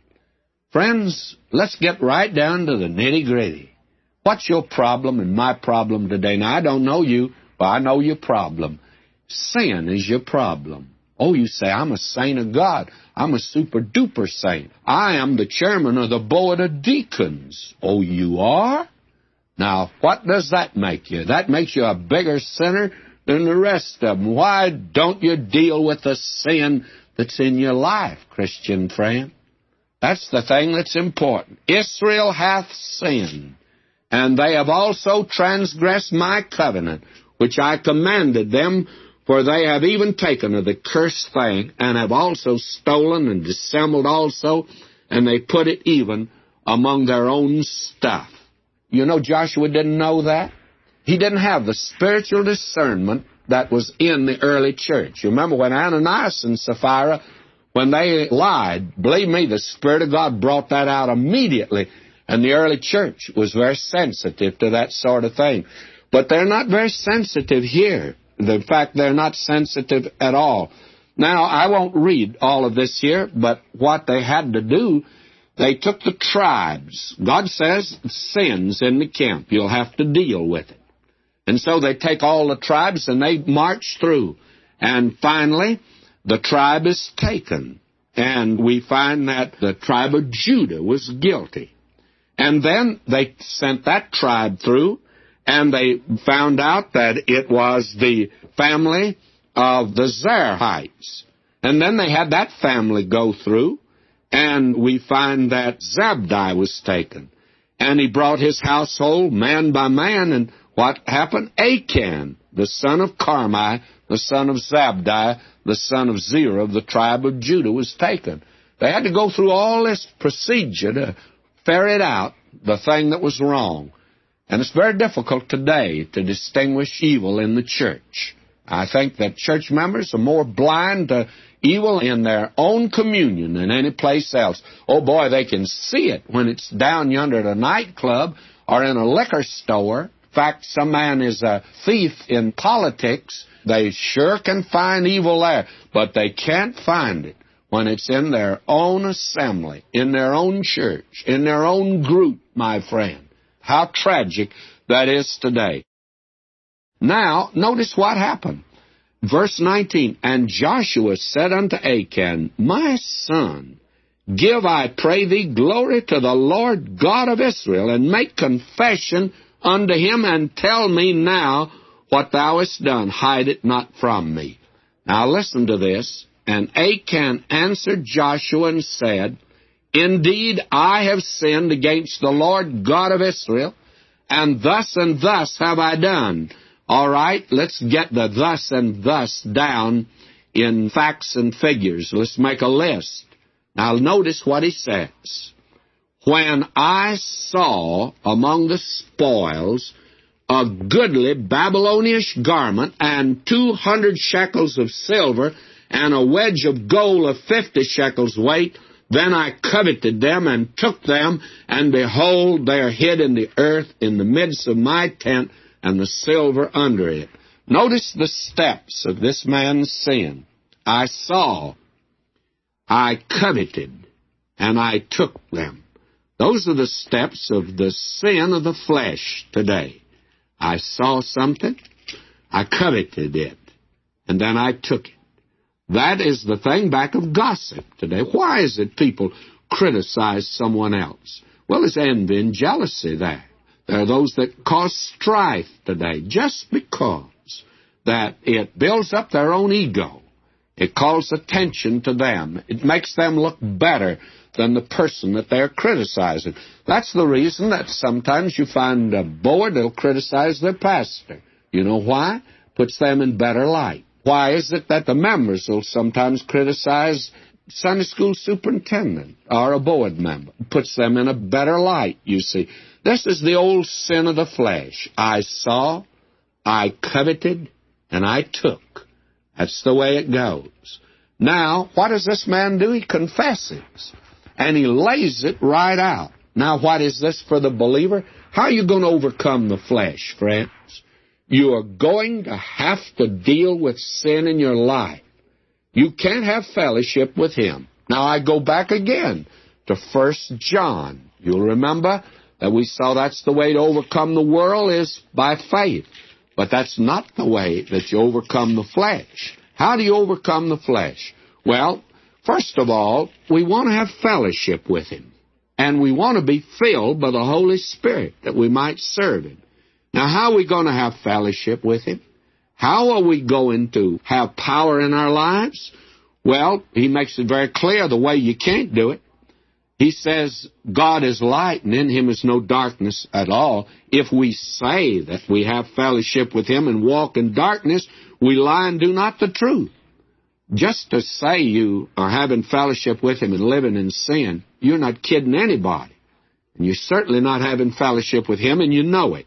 S1: Friends, let's get right down to the nitty gritty. What's your problem and my problem today? Now, I don't know you, but I know your problem. Sin is your problem. Oh, you say, I'm a saint of God. I'm a super duper saint. I am the chairman of the board of deacons. Oh, you are? Now, what does that make you? That makes you a bigger sinner than the rest of them. Why don't you deal with the sin that's in your life, Christian friend? That's the thing that's important. Israel hath sinned, and they have also transgressed my covenant, which I commanded them, for they have even taken of the cursed thing, and have also stolen and dissembled also, and they put it even among their own stuff. You know Joshua didn't know that? He didn't have the spiritual discernment that was in the early church. You remember when Ananias and Sapphira, when they lied, believe me, the Spirit of God brought that out immediately. And the early church was very sensitive to that sort of thing. But they're not very sensitive here. In fact, they're not sensitive at all. Now, I won't read all of this here, but what they had to do, they took the tribes. God says, sins in the camp. You'll have to deal with it. And so they take all the tribes and they march through. And finally, the tribe is taken. And we find that the tribe of Judah was guilty. And then they sent that tribe through, and they found out that it was the family of the Zerahites. And then they had that family go through, and we find that Zabdi was taken. And he brought his household man by man, and what happened? Achan, the son of Carmi, the son of Zabdi, the son of Zerah of the tribe of Judah, was taken. They had to go through all this procedure to ferret out the thing that was wrong. And it's very difficult today to distinguish evil in the church. I think that church members are more blind to evil in their own communion than any place else. Oh boy, they can see it when it's down yonder at a nightclub or in a liquor store. Fact, some man is a thief in politics. They sure can find evil there, but they can't find it when it's in their own assembly, in their own church, in their own group, my friend. How tragic that is today. Now, notice what happened. Verse 19, And Joshua said unto Achan, My son, give, I pray thee, glory to the Lord God of Israel, and make confession unto him, and tell me now what thou hast done. Hide it not from me. Now listen to this. And Achan answered Joshua and said, Indeed, I have sinned against the Lord God of Israel, and thus and thus have I done. All right, let's get the thus and thus down in facts and figures. Let's make a list. Now notice what he says. When I saw among the spoils a goodly Babylonish garment and two hundred shekels of silver and a wedge of gold of fifty shekels weight, then I coveted them and took them, and behold, they are hid in the earth in the midst of my tent, and the silver under it. Notice the steps of this man's sin. I saw, I coveted, and I took them. Those are the steps of the sin of the flesh today. I saw something, I coveted it, and then I took it. That is the thing back of gossip today. Why is it people criticize someone else? Well, it's envy and jealousy there. There are those that cause strife today just because that it builds up their own ego. It calls attention to them. It makes them look better than the person that they're criticizing. That's the reason that sometimes you find a board that'll criticize their pastor. You know why? Puts them in better light. Why is it that the members will sometimes criticize Sunday school superintendent or a board member? Puts them in a better light, you see. This is the old sin of the flesh. I saw, I coveted, and I took. That's the way it goes. Now, what does this man do? He confesses. And he lays it right out. Now, what is this for the believer? How are you going to overcome the flesh, friends? You are going to have to deal with sin in your life. You can't have fellowship with him. Now, I go back again to First John. You'll remember that we saw that's the way to overcome the world is by faith. But that's not the way that you overcome the flesh. How do you overcome the flesh? Well, first of all, we want to have fellowship with Him. And we want to be filled by the Holy Spirit that we might serve Him. Now, how are we going to have fellowship with Him? How are we going to have power in our lives? Well, He makes it very clear the way you can't do it. He says God is light and in him is no darkness at all. If we say that we have fellowship with him and walk in darkness, we lie and do not the truth. Just to say you are having fellowship with him and living in sin, you're not kidding anybody. And you're certainly not having fellowship with him and you know it.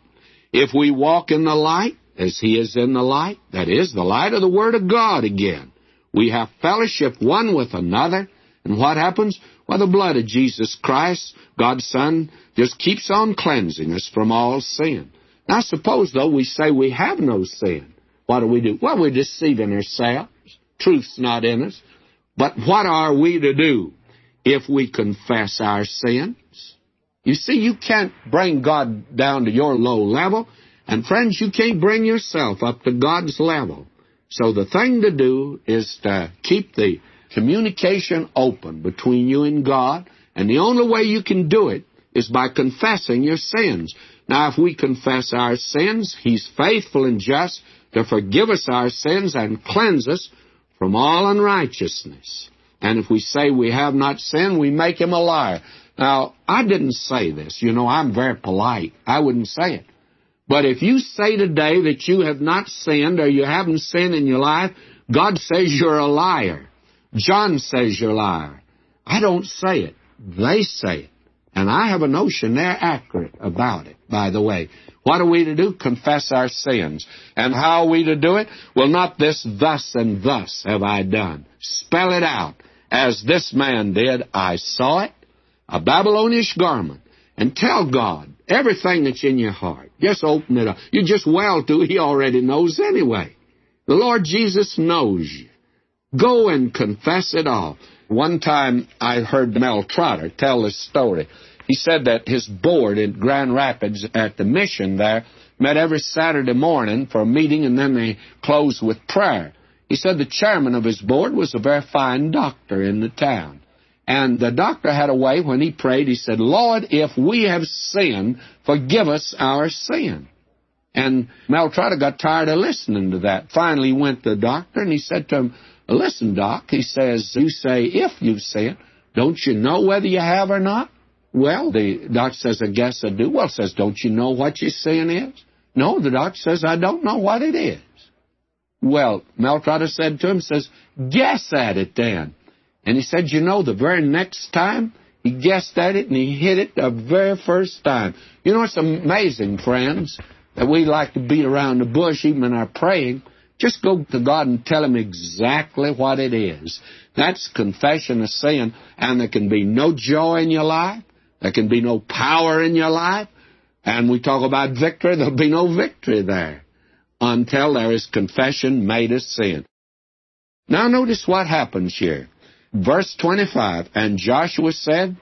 S1: If we walk in the light, as he is in the light, that is the light of the Word of God again. We have fellowship one with another, and what happens? Well, the blood of Jesus Christ, God's Son, just keeps on cleansing us from all sin. Now, suppose, though, we say we have no sin. What do we do? Well, we're deceiving ourselves. Truth's not in us. But what are we to do if we confess our sins? You see, you can't bring God down to your low level. And friends, you can't bring yourself up to God's level. So the thing to do is to keep the communication open between you and God, and the only way you can do it is by confessing your sins. Now, if we confess our sins, He's faithful and just to forgive us our sins and cleanse us from all unrighteousness. And if we say we have not sinned, we make him a liar. Now, I didn't say this. You know, I'm very polite. I wouldn't say it. But if you say today that you have not sinned or you haven't sinned in your life, God says you're a liar. John says you're a liar. I don't say it. They say it. And I have a notion they're accurate about it, by the way. What are we to do? Confess our sins. And how are we to do it? Well, not this, thus and thus have I done. Spell it out. As this man did, I saw it, a Babylonish garment, and tell God everything that's in your heart. Just open it up. You just well to, He already knows anyway. The Lord Jesus knows you. Go and confess it all. One time I heard Mel Trotter tell this story. He said that his board in Grand Rapids at the mission there met every Saturday morning for a meeting and then they closed with prayer. He said the chairman of his board was a very fine doctor in the town. And the doctor had a way when he prayed, he said, Lord, if we have sinned, forgive us our sin. And Mel Trotter got tired of listening to that. Finally, went to the doctor and he said to him, Listen, Doc, he says, you say if you've sinned, don't you know whether you have or not? Well, the doctor says, I guess I do. Well, says, don't you know what your sin is? No, the doctor says, I don't know what it is. Well, Mel Trotter said to him, says, guess at it then. And he said, you know, the very next time, he guessed at it and he hit it the very first time. You know, it's amazing, friends, that we like to beat around the bush even in our praying. Just go to God and tell Him exactly what it is. That's confession of sin, and there can be no joy in your life. There can be no power in your life. And we talk about victory, there'll be no victory there until there is confession made of sin. Now notice what happens here. Verse 25, And Joshua said,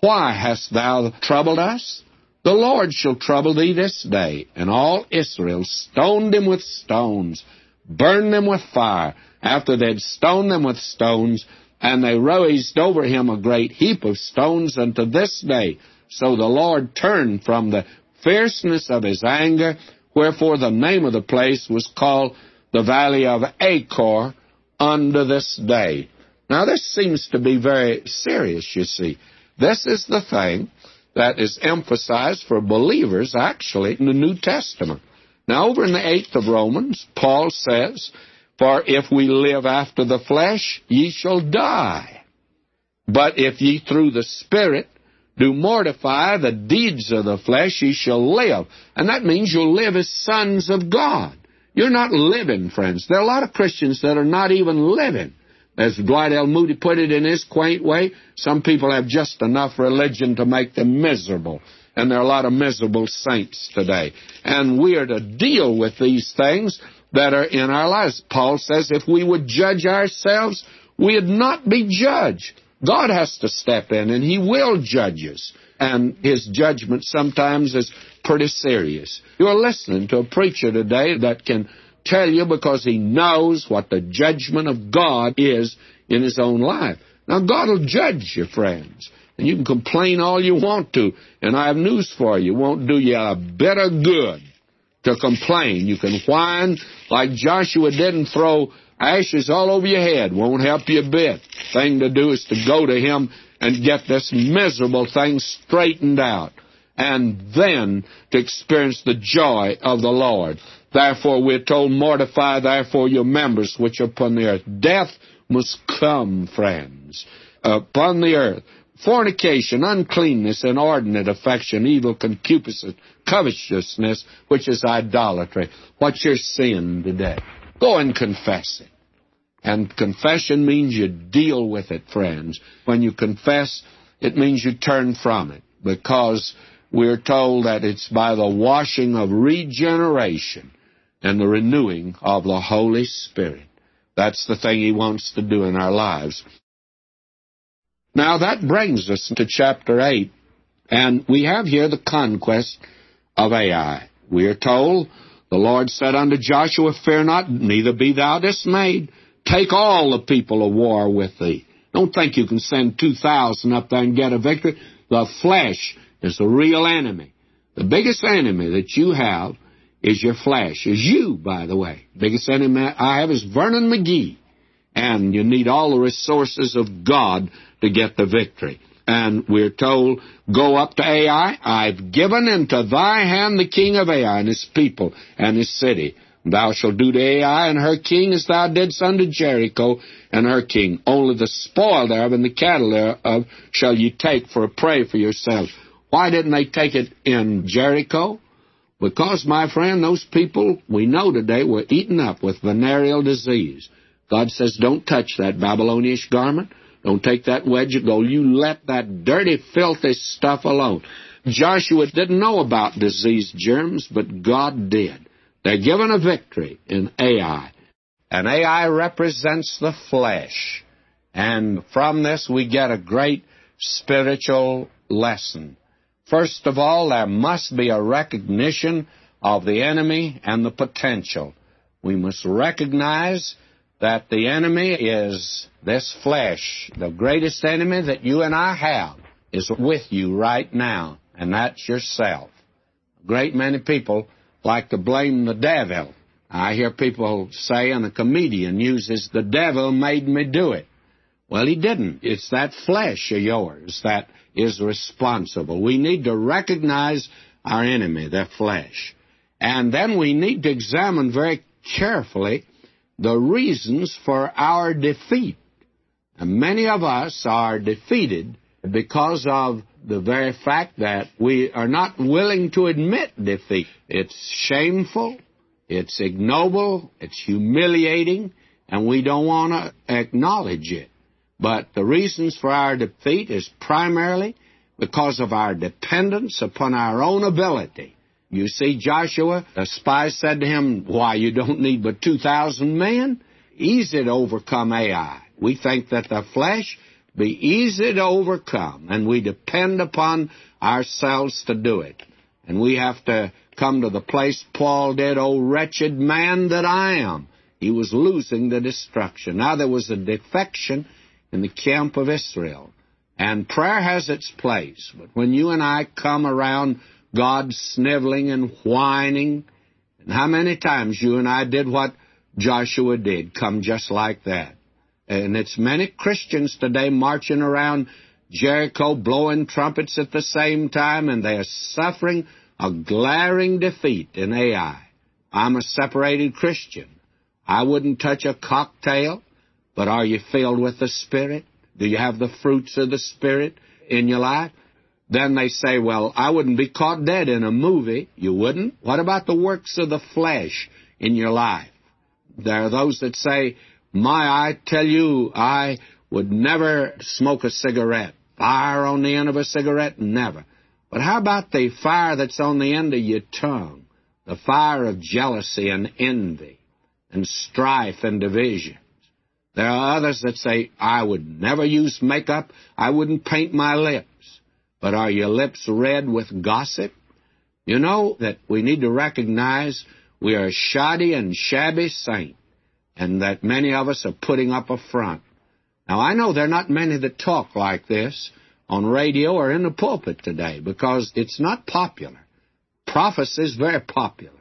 S1: Why hast thou troubled us? The Lord shall trouble thee this day. And all Israel stoned him with stones burned them with fire. After they'd stoned them with stones, and they raised over him a great heap of stones unto this day. So the Lord turned from the fierceness of his anger, wherefore the name of the place was called the Valley of Achor unto this day. Now, this seems to be very serious, you see. This is the thing that is emphasized for believers, actually, in the New Testament. Now, over in the eighth of Romans, Paul says, For if we live after the flesh, ye shall die. But if ye through the Spirit do mortify the deeds of the flesh, ye shall live. And that means you'll live as sons of God. You're not living, friends. There are a lot of Christians that are not even living. As Dwight L. Moody put it in his quaint way, some people have just enough religion to make them miserable and there are a lot of miserable saints today. And we are to deal with these things that are in our lives. Paul says if we would judge ourselves, we'd not be judged. God has to step in, and He will judge us. And His judgment sometimes is pretty serious. You're listening to a preacher today that can tell you because he knows what the judgment of God is in his own life. Now, God will judge you, friends. And you can complain all you want to, and I have news for you. It won't do you a bit of good to complain. You can whine like Joshua didn't throw ashes all over your head. Won't help you a bit. Thing to do is to go to him and get this miserable thing straightened out. And then to experience the joy of the Lord. Therefore, we're told, mortify therefore your members which are upon the earth. Death must come, friends, upon the earth fornication, uncleanness, inordinate affection, evil concupiscence, covetousness, which is idolatry. What's your sin today? Go and confess it. And confession means you deal with it, friends. When you confess, it means you turn from it because we're told that it's by the washing of regeneration and the renewing of the Holy Spirit. That's the thing He wants to do in our lives. Now that brings us to chapter 8, and we have here the conquest of Ai. We are told, the Lord said unto Joshua, Fear not, neither be thou dismayed. Take all the people of war with thee. Don't think you can send 2,000 up there and get a victory. The flesh is the real enemy. The biggest enemy that you have is your flesh, is you, by the way. Biggest enemy I have is Vernon McGee. And you need all the resources of God to get the victory. And we're told, Go up to Ai. I've given into thy hand the king of Ai and his people and his city. Thou shalt do to Ai and her king as thou didst unto Jericho and her king. Only the spoil thereof and the cattle thereof shall ye take for a prey for yourselves. Why didn't they take it in Jericho? Because, my friend, those people we know today were eaten up with venereal disease. God says, don't touch that Babylonish garment. Don't take that wedge of gold. You let that dirty, filthy stuff alone. Joshua didn't know about disease germs, but God did. They're given a victory in Ai. And Ai represents the flesh. And from this we get a great spiritual lesson. First of all, there must be a recognition of the enemy and the potential. We must recognize that the enemy is this flesh. The greatest enemy that you and I have is with you right now, and that's yourself. A great many people like to blame the devil. I hear people say, and a comedian uses, the devil made me do it. Well, he didn't. It's that flesh of yours that is responsible. We need to recognize our enemy, the flesh. And then we need to examine very carefully the reasons for our defeat. And many of us are defeated because of the very fact that we are not willing to admit defeat. It's shameful, it's ignoble, it's humiliating, and we don't want to acknowledge it. But the reasons for our defeat is primarily because of our dependence upon our own ability. You see, Joshua, the spies said to him, Why, you don't need but 2,000 men? Easy to overcome Ai. We think that the flesh be easy to overcome, and we depend upon ourselves to do it. And we have to come to the place Paul did, O wretched man that I am. He was losing the destruction. Now there was a defection in the camp of Israel. And prayer has its place. But when you and I come around God sniveling and whining, and how many times you and I did what Joshua did, come just like that. And it's many Christians today marching around Jericho blowing trumpets at the same time, and they are suffering a glaring defeat in Ai. I'm a separated Christian. I wouldn't touch a cocktail. But are you filled with the Spirit? Do you have the fruits of the Spirit in your life? Then they say, well, I wouldn't be caught dead in a movie. You wouldn't? What about the works of the flesh in your life? There are those that say, my, I tell you, I would never smoke a cigarette. Fire on the end of a cigarette? Never. But how about the fire that's on the end of your tongue? The fire of jealousy and envy and strife and division. There are others that say, I would never use makeup. I wouldn't paint my lips. But are your lips red with gossip? You know that we need to recognize we are a shoddy and shabby saint, and that many of us are putting up a front. Now, I know there are not many that talk like this on radio or in the pulpit today because it's not popular. Prophecy is very popular.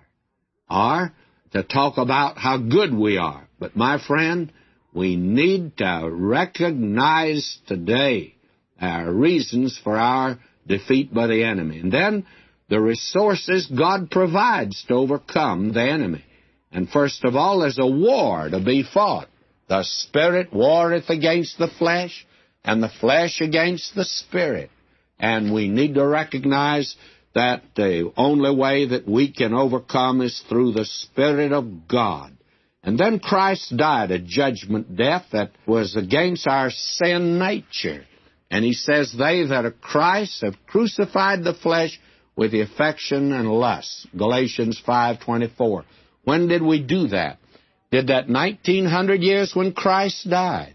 S1: Or to talk about how good we are. But my friend, we need to recognize today our reasons for our defeat by the enemy. And then the resources God provides to overcome the enemy. And first of all, there's a war to be fought. The Spirit warreth against the flesh, and the flesh against the Spirit. And we need to recognize that the only way that we can overcome is through the Spirit of God. And then Christ died a judgment death that was against our sin nature. And he says, They that are Christ have crucified the flesh with the affection and lust. Galatians 5.24. When did we do that? Did that 1900 years when Christ died.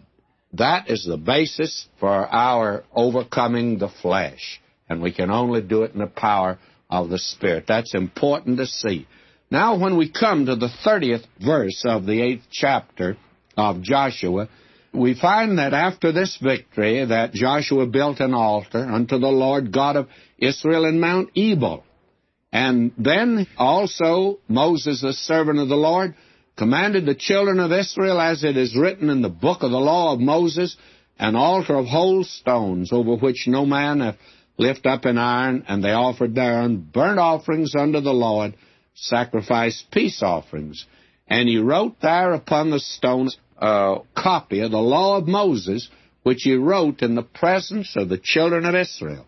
S1: That is the basis for our overcoming the flesh. And we can only do it in the power of the Spirit. That's important to see. Now, when we come to the 30th verse of the 8th chapter of Joshua, we find that after this victory that Joshua built an altar unto the Lord God of Israel in Mount Ebal. And then also Moses, the servant of the Lord, commanded the children of Israel, as it is written in the book of the law of Moses, an altar of whole stones, over which no man hath lift up an iron, and they offered thereon burnt offerings unto the Lord, sacrificed peace offerings. And he wrote there upon the stones a copy of the law of Moses, which he wrote in the presence of the children of Israel.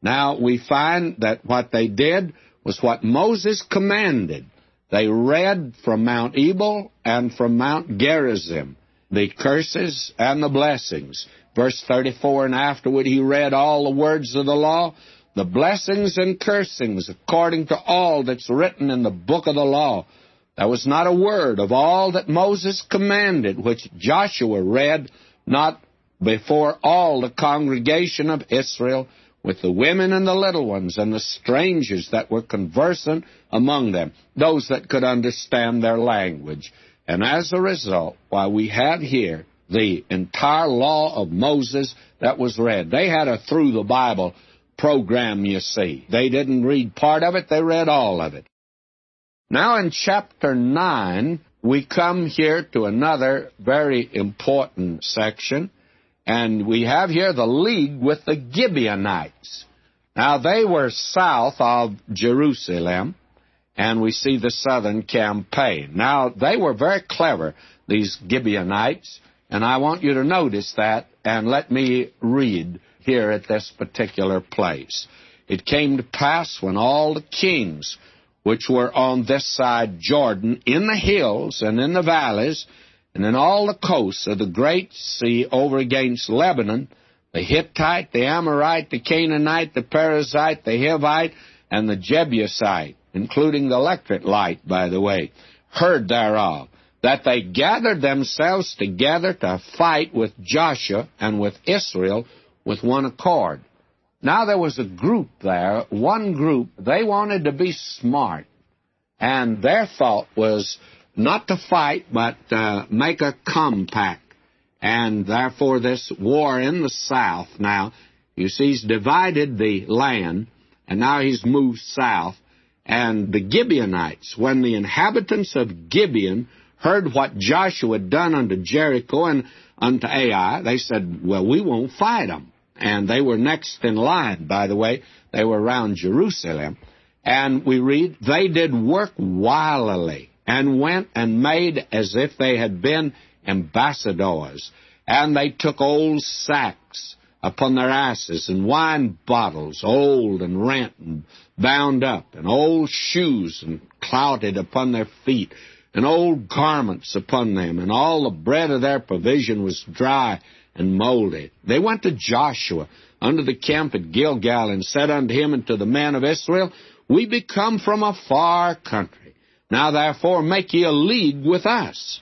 S1: Now we find that what they did was what Moses commanded. They read from Mount Ebal and from Mount Gerizim the curses and the blessings. Verse 34, and afterward he read all the words of the law, the blessings and cursings according to all that's written in the book of the law. There was not a word of all that Moses commanded which Joshua read, not before all the congregation of Israel, with the women and the little ones and the strangers that were conversant among them, those that could understand their language. And as a result, why we have here the entire law of Moses that was read, they had a through the Bible program, you see. They didn't read part of it, they read all of it. Now in chapter 9, we come here to another very important section, and we have here the league with the Gibeonites. Now they were south of Jerusalem, and we see the southern campaign. Now, they were very clever, these Gibeonites, and I want you to notice that, and let me read here at this particular place. It came to pass when all the kings which were on this side Jordan, in the hills and in the valleys, and in all the coasts of the great sea over against Lebanon, the Hittite, the Amorite, the Canaanite, the Perizzite, the Hivite, and the Jebusite, including the electric light, by the way, heard thereof, that they gathered themselves together to fight with Joshua and with Israel with one accord. Now there was a group there, one group, they wanted to be smart. And their thought was not to fight, but uh, make a compact. And therefore this war in the south now, you see, he's divided the land, and now he's moved south. And the Gibeonites, when the inhabitants of Gibeon heard what Joshua had done unto Jericho and unto Ai, they said, Well, we won't fight them. And they were next in line, by the way. They were around Jerusalem. And we read, They did work wilily and went and made as if they had been ambassadors. And they took old sacks upon their asses, and wine bottles, old and rent and bound up, and old shoes and clouted upon their feet, and old garments upon them, and all the bread of their provision was dry and molded. They went to Joshua under the camp at Gilgal, and said unto him and to the men of Israel, We be come from a far country. Now therefore make ye a league with us.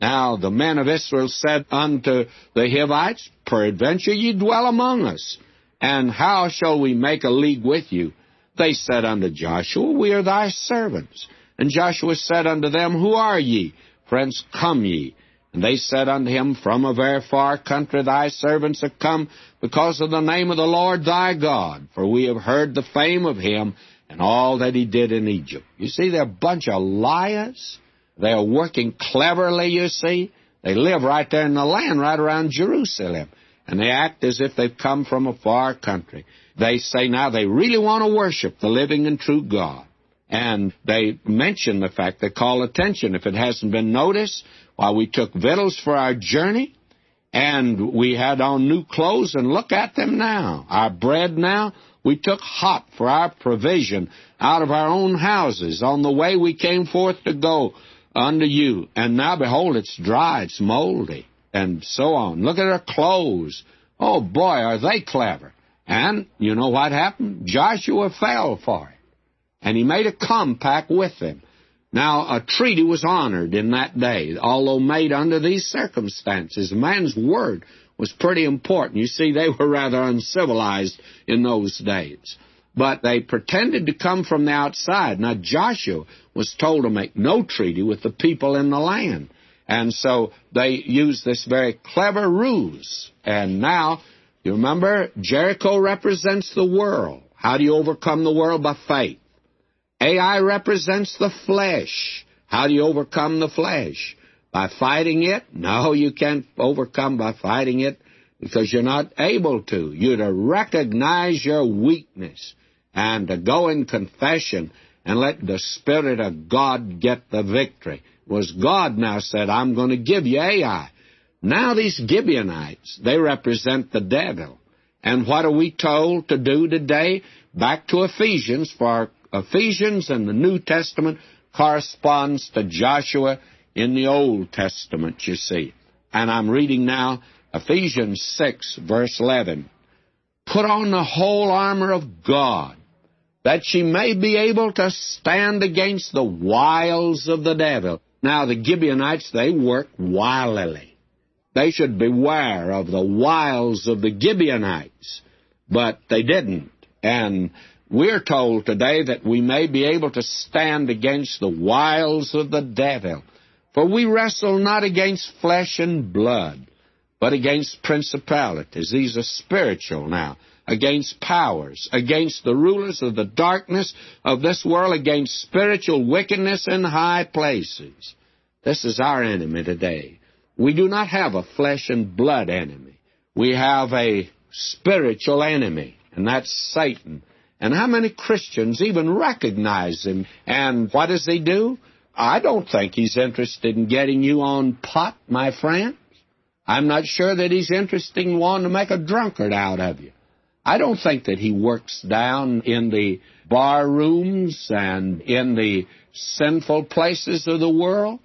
S1: Now the men of Israel said unto the Hivites, Peradventure ye dwell among us, and how shall we make a league with you? They said unto Joshua, We are thy servants. And Joshua said unto them, Who are ye? Friends, come ye? And they said unto him, From a very far country thy servants have come, because of the name of the Lord thy God, for we have heard the fame of him and all that he did in Egypt. You see, they're a bunch of liars. They are working cleverly, you see. They live right there in the land, right around Jerusalem. And they act as if they've come from a far country. They say now they really want to worship the living and true God. And they mention the fact, they call attention. If it hasn't been noticed, while we took victuals for our journey, and we had on new clothes, and look at them now. Our bread now, we took hot for our provision out of our own houses on the way we came forth to go unto you. And now behold, it's dry, it's moldy, and so on. Look at our clothes. Oh boy, are they clever. And you know what happened? Joshua fell for it. And he made a compact with them. Now, a treaty was honored in that day, although made under these circumstances. A man's word was pretty important. You see, they were rather uncivilized in those days but they pretended to come from the outside. Now, Joshua was told to make no treaty with the people in the land. And so they used this very clever ruse. And now, you remember, Jericho represents the world. How do you overcome the world? By faith. Ai represents the flesh. How do you overcome the flesh? By fighting it? No, you can't overcome by fighting it because you're not able to. You're to recognize your weakness and to go in confession and let the Spirit of God get the victory. It was God now said, I'm going to give you Ai. Now these Gibeonites, they represent the devil. And what are we told to do today? Back to Ephesians, for Ephesians in the New Testament corresponds to Joshua in the Old Testament, you see. And I'm reading now Ephesians 6, verse 11. Put on the whole armor of God, that ye may be able to stand against the wiles of the devil. Now, the Gibeonites, they work wilily. They should beware of the wiles of the Gibeonites, but they didn't. And we're told today that we may be able to stand against the wiles of the devil. For we wrestle not against flesh and blood, but against principalities. These are spiritual now. Against powers, against the rulers of the darkness of this world, against spiritual wickedness in high places. This is our enemy today. We do not have a flesh and blood enemy. We have a spiritual enemy, and that's Satan. And how many Christians even recognize him? And what does he do? I don't think he's interested in getting you on pot, my friends. I'm not sure that he's interested in wanting to make a drunkard out of you. I don't think that he works down in the bar rooms and in the sinful places of the world.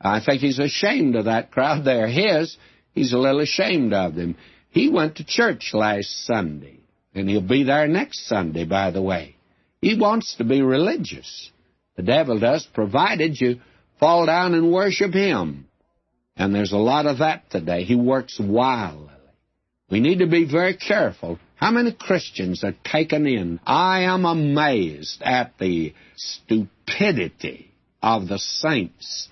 S1: I think he's ashamed of that crowd. They're his. He's a little ashamed of them. He went to church last Sunday. And he'll be there next Sunday, by the way. He wants to be religious. The devil does, provided you fall down and worship him. And there's a lot of that today. He works wildly. We need to be very careful. How many Christians are taken in? I am amazed at the stupidity of the saints.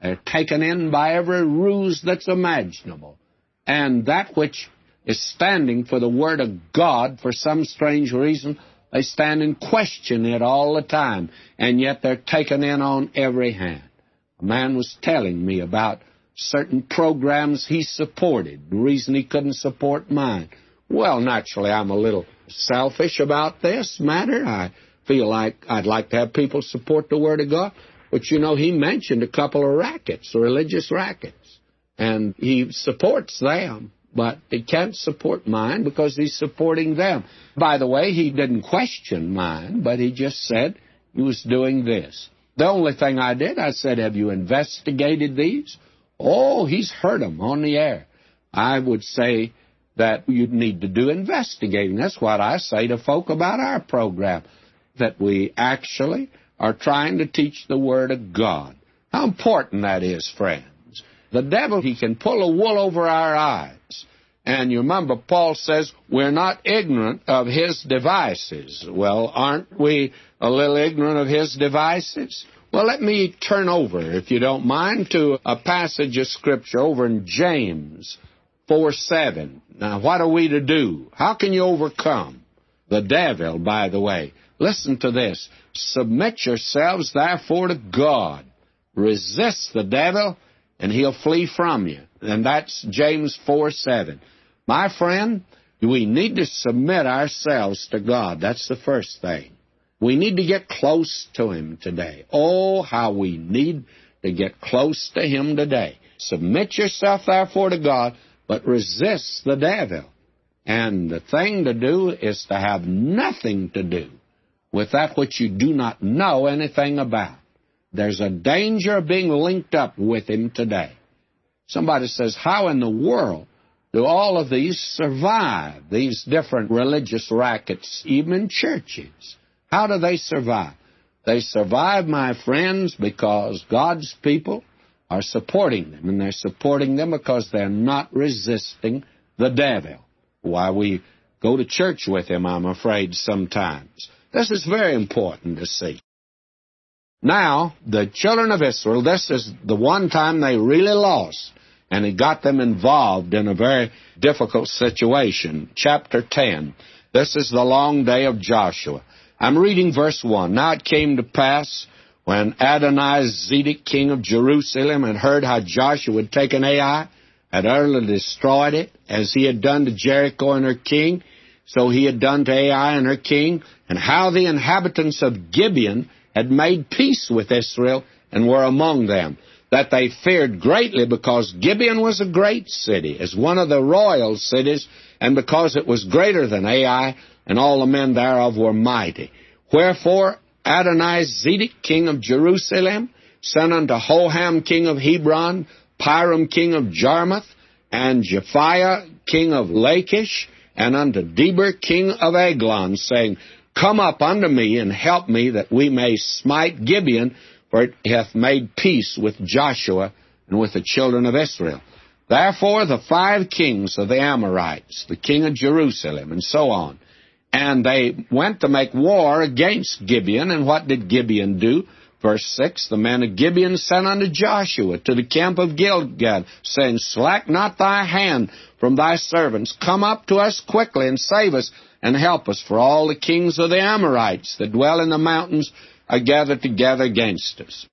S1: They're taken in by every ruse that's imaginable. And that which is standing for the Word of God for some strange reason. They stand and question it all the time, and yet they're taken in on every hand. A man was telling me about certain programs he supported, the reason he couldn't support mine. Well, naturally, I'm a little selfish about this matter. I feel like I'd like to have people support the Word of God. But you know, he mentioned a couple of rackets, religious rackets, and he supports them but he can't support mine because he's supporting them. By the way, he didn't question mine, but he just said he was doing this. The only thing I did, I said, Have you investigated these? Oh, he's heard them on the air. I would say that you'd need to do investigating. That's what I say to folk about our program, that we actually are trying to teach the Word of God. How important that is, friends. The devil, he can pull a wool over our eyes. And you remember, Paul says, we're not ignorant of his devices. Well, aren't we a little ignorant of his devices? Well, let me turn over, if you don't mind, to a passage of Scripture over in James 4 7. Now, what are we to do? How can you overcome the devil, by the way? Listen to this. Submit yourselves, therefore, to God. Resist the devil, and he'll flee from you. And that's James 4 7. My friend, we need to submit ourselves to God. That's the first thing. We need to get close to Him today. Oh, how we need to get close to Him today. Submit yourself, therefore, to God, but resist the devil. And the thing to do is to have nothing to do with that which you do not know anything about. There's a danger of being linked up with him today. Somebody says, How in the world do all of these survive, these different religious rackets, even in churches? How do they survive? They survive, my friends, because God's people are supporting them, and they're supporting them because they're not resisting the devil. Why we go to church with him, I'm afraid, sometimes. This is very important to see. Now, the children of Israel, this is the one time they really lost, and it got them involved in a very difficult situation. Chapter 10. This is the long day of Joshua. I'm reading verse 1. Now it came to pass, when Adoni-Zedek, king of Jerusalem, had heard how Joshua had taken Ai, had utterly destroyed it, as he had done to Jericho and her king, so he had done to Ai and her king, and how the inhabitants of Gibeon had made peace with Israel and were among them, that they feared greatly because Gibeon was a great city, as one of the royal cities, and because it was greater than Ai, and all the men thereof were mighty. Wherefore Adoni-Zedek, king of Jerusalem, sent unto Hoham, king of Hebron, Piram, king of Jarmuth, and Japhia, king of Lachish, and unto Debir, king of Eglon, saying, Come up unto me and help me that we may smite Gibeon, for it hath made peace with Joshua and with the children of Israel. Therefore the five kings of the Amorites, the king of Jerusalem, and so on, and they went to make war against Gibeon, and what did Gibeon do? Verse 6 The men of Gibeon sent unto Joshua to the camp of Gilgal, saying, Slack not thy hand from thy servants. Come up to us quickly and save us and help us, for all the kings of the Amorites that dwell in the mountains are gathered together against us.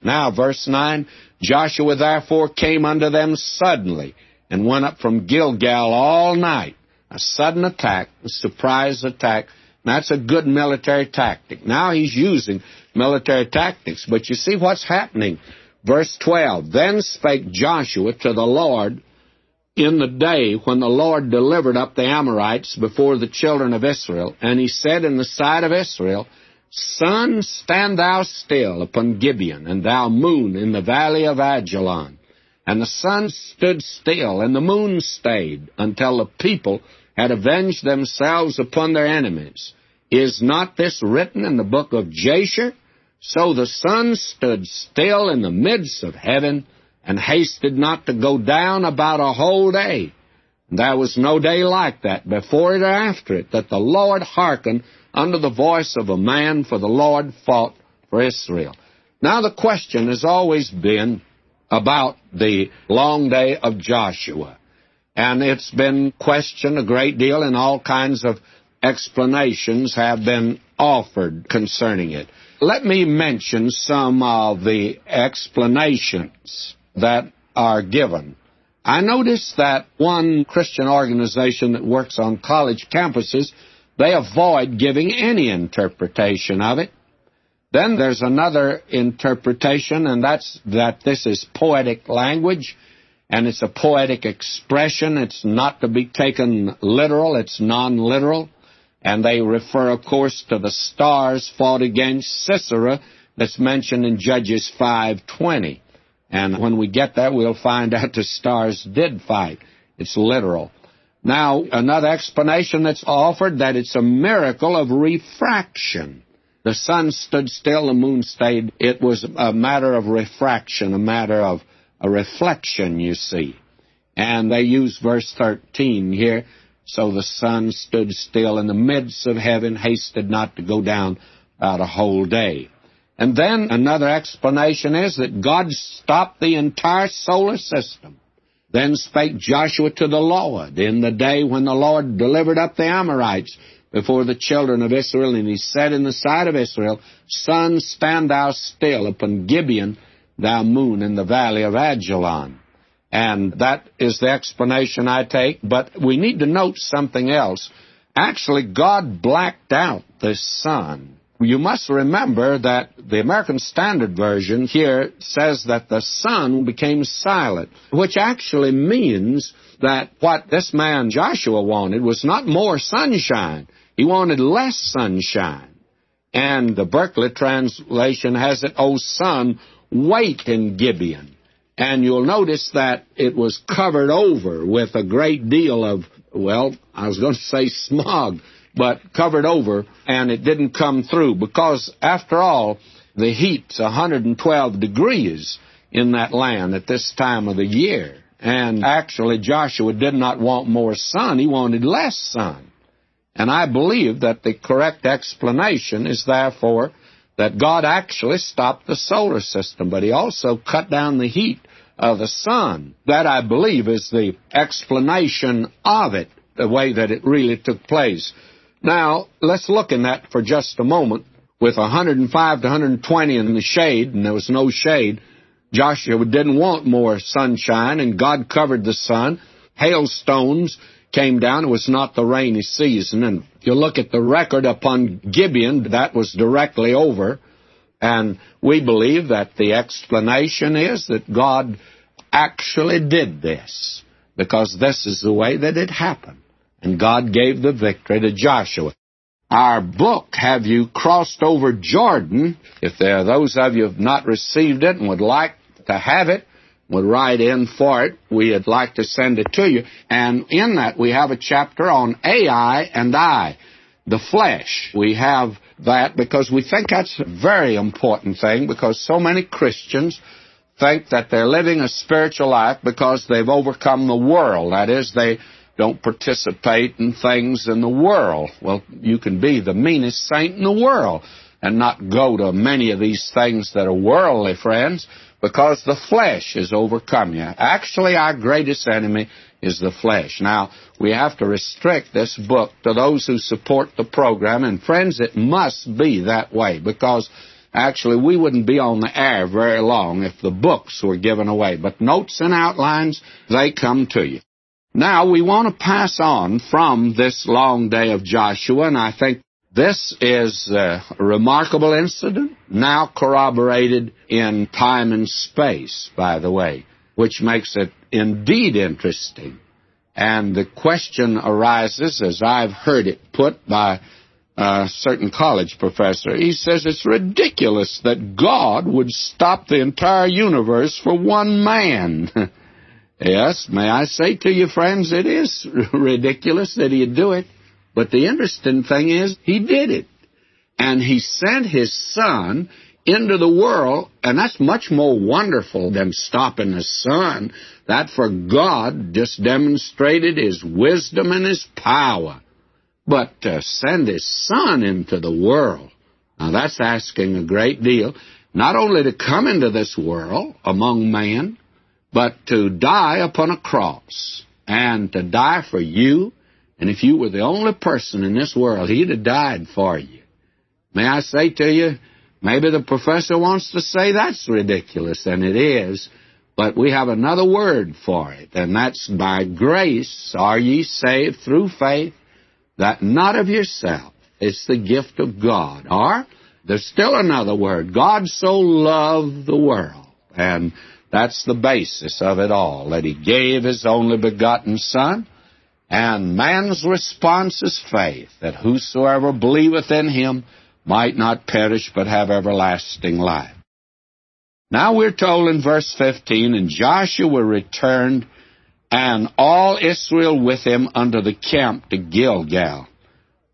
S1: Now, verse 9 Joshua therefore came unto them suddenly and went up from Gilgal all night. A sudden attack, a surprise attack that's a good military tactic. Now he's using military tactics. But you see what's happening. Verse 12 Then spake Joshua to the Lord in the day when the Lord delivered up the Amorites before the children of Israel, and he said in the sight of Israel, Sun, stand thou still upon Gibeon, and thou moon in the valley of Ajalon. And the sun stood still, and the moon stayed, until the people had avenged themselves upon their enemies. Is not this written in the book of Jasher? So the sun stood still in the midst of heaven and hasted not to go down about a whole day. There was no day like that before it or after it that the Lord hearkened unto the voice of a man, for the Lord fought for Israel. Now the question has always been about the long day of Joshua and it's been questioned a great deal, and all kinds of explanations have been offered concerning it. Let me mention some of the explanations that are given. I noticed that one Christian organization that works on college campuses, they avoid giving any interpretation of it. Then there's another interpretation, and that's that this is poetic language and it's a poetic expression. It's not to be taken literal, it's non literal. And they refer, of course, to the stars fought against Sisera that's mentioned in Judges 5.20. And when we get there, we'll find out the stars did fight. It's literal. Now, another explanation that's offered that it's a miracle of refraction. The sun stood still, the moon stayed. It was a matter of refraction, a matter of a reflection, you see. And they use verse 13 here. So the sun stood still in the midst of heaven, hasted not to go down about a whole day. And then another explanation is that God stopped the entire solar system. Then spake Joshua to the Lord in the day when the Lord delivered up the Amorites before the children of Israel, and he said in the sight of Israel, Sun, stand thou still upon Gibeon, thou moon in the valley of Ajalon. And that is the explanation I take, but we need to note something else. Actually, God blacked out the sun. You must remember that the American Standard Version here says that the sun became silent, which actually means that what this man Joshua wanted was not more sunshine. He wanted less sunshine. And the Berkeley translation has it, O sun, wait in Gibeon. And you'll notice that it was covered over with a great deal of, well, I was going to say smog, but covered over, and it didn't come through because, after all, the heat's 112 degrees in that land at this time of the year. And actually, Joshua did not want more sun, he wanted less sun. And I believe that the correct explanation is therefore that God actually stopped the solar system, but He also cut down the heat of the sun. That, I believe, is the explanation of it, the way that it really took place. Now, let's look in that for just a moment. With 105 to 120 in the shade, and there was no shade, Joshua didn't want more sunshine, and God covered the sun. Hailstones came down. It was not the rainy season. And if you look at the record upon Gibeon, that was directly over. And we believe that the explanation is that God actually did this because this is the way that it happened. And God gave the victory to Joshua. Our book, Have You Crossed Over Jordan? If there are those of you who have not received it and would like to have it, would write in for it, we'd like to send it to you. And in that, we have a chapter on Ai and I, the flesh. We have that because we think that's a very important thing because so many Christians think that they're living a spiritual life because they've overcome the world. That is, they don't participate in things in the world. Well, you can be the meanest saint in the world and not go to many of these things that are worldly, friends, because the flesh has overcome you. Actually, our greatest enemy is the flesh. Now, we have to restrict this book to those who support the program, and friends, it must be that way because actually we wouldn't be on the air very long if the books were given away. But notes and outlines, they come to you. Now, we want to pass on from this long day of Joshua, and I think this is a remarkable incident, now corroborated in time and space, by the way, which makes it indeed interesting. And the question arises, as I've heard it put by a certain college professor, he says it's ridiculous that God would stop the entire universe for one man. Yes, may I say to you, friends, it is ridiculous that he'd do it. But the interesting thing is, he did it. And he sent his son into the world, and that's much more wonderful than stopping the sun. That for God just demonstrated his wisdom and his power. But to send his son into the world, now that's asking a great deal. Not only to come into this world among man, but to die upon a cross and to die for you. And if you were the only person in this world, he'd have died for you. May I say to you, maybe the professor wants to say that's ridiculous, and it is, but we have another word for it, and that's by grace are ye saved through faith, that not of yourself. It's the gift of God. Or, there's still another word. God so loved the world. And that's the basis of it all, that he gave his only begotten Son, and man's response is faith, that whosoever believeth in him might not perish but have everlasting life. Now we're told in verse 15, And Joshua returned, and all Israel with him unto the camp to Gilgal.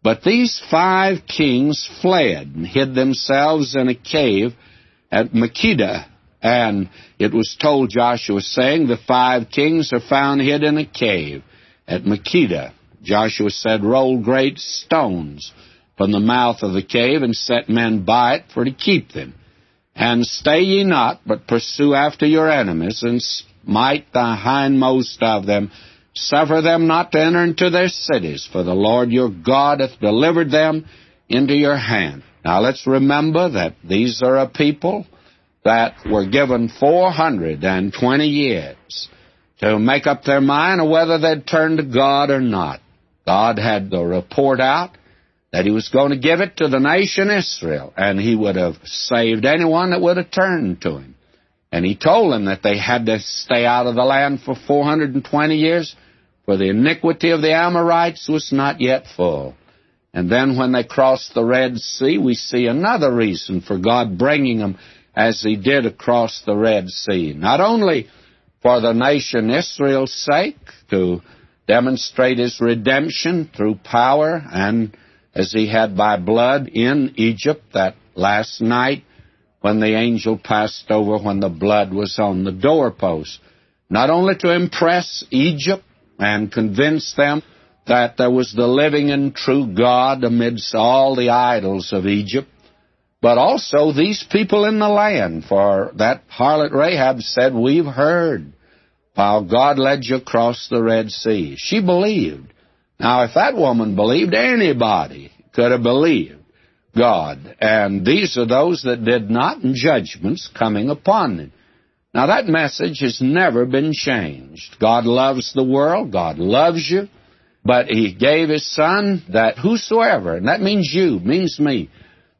S1: But these five kings fled and hid themselves in a cave at Makkedah, and it was told Joshua, saying, The five kings are found hid in a cave at Makkedah. Joshua said, Roll great stones from the mouth of the cave, and set men by it for to keep them. And stay ye not, but pursue after your enemies, and smite the hindmost of them. Suffer them not to enter into their cities, for the Lord your God hath delivered them into your hand. Now let's remember that these are a people that were given 420 years to make up their mind on whether they'd turn to God or not. God had the report out that He was going to give it to the nation Israel, and He would have saved anyone that would have turned to Him. And He told them that they had to stay out of the land for 420 years, for the iniquity of the Amorites was not yet full. And then when they crossed the Red Sea, we see another reason for God bringing them as he did across the Red Sea. Not only for the nation Israel's sake, to demonstrate his redemption through power, and as he had by blood in Egypt that last night when the angel passed over when the blood was on the doorpost. Not only to impress Egypt and convince them that there was the living and true God amidst all the idols of Egypt, but also these people in the land. For that harlot Rahab said, We've heard how God led you across the Red Sea. She believed Now, if that woman believed, anybody could have believed God. And these are those that did not, and judgments coming upon them. Now, that message has never been changed. God loves the world. God loves you. But He gave His Son that whosoever, and that means you, means me,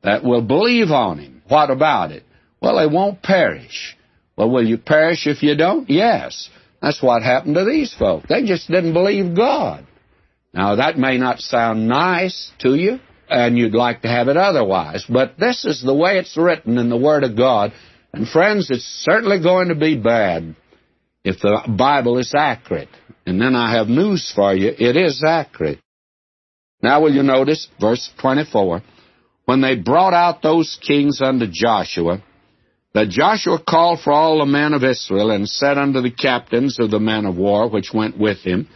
S1: that will believe on Him. What about it? Well, they won't perish. Well, will you perish if you don't? Yes. That's what happened to these folk. They just didn't believe God. Now, that may not sound nice to you, and you'd like to have it otherwise, but this is the way it's written in the Word of God. And friends, it's certainly going to be bad if the Bible is accurate. And then I have news for you. It is accurate. Now will you notice verse 24? When they brought out those kings unto Joshua, that Joshua called for all the men of Israel and said unto the captains of the men of war which went with him,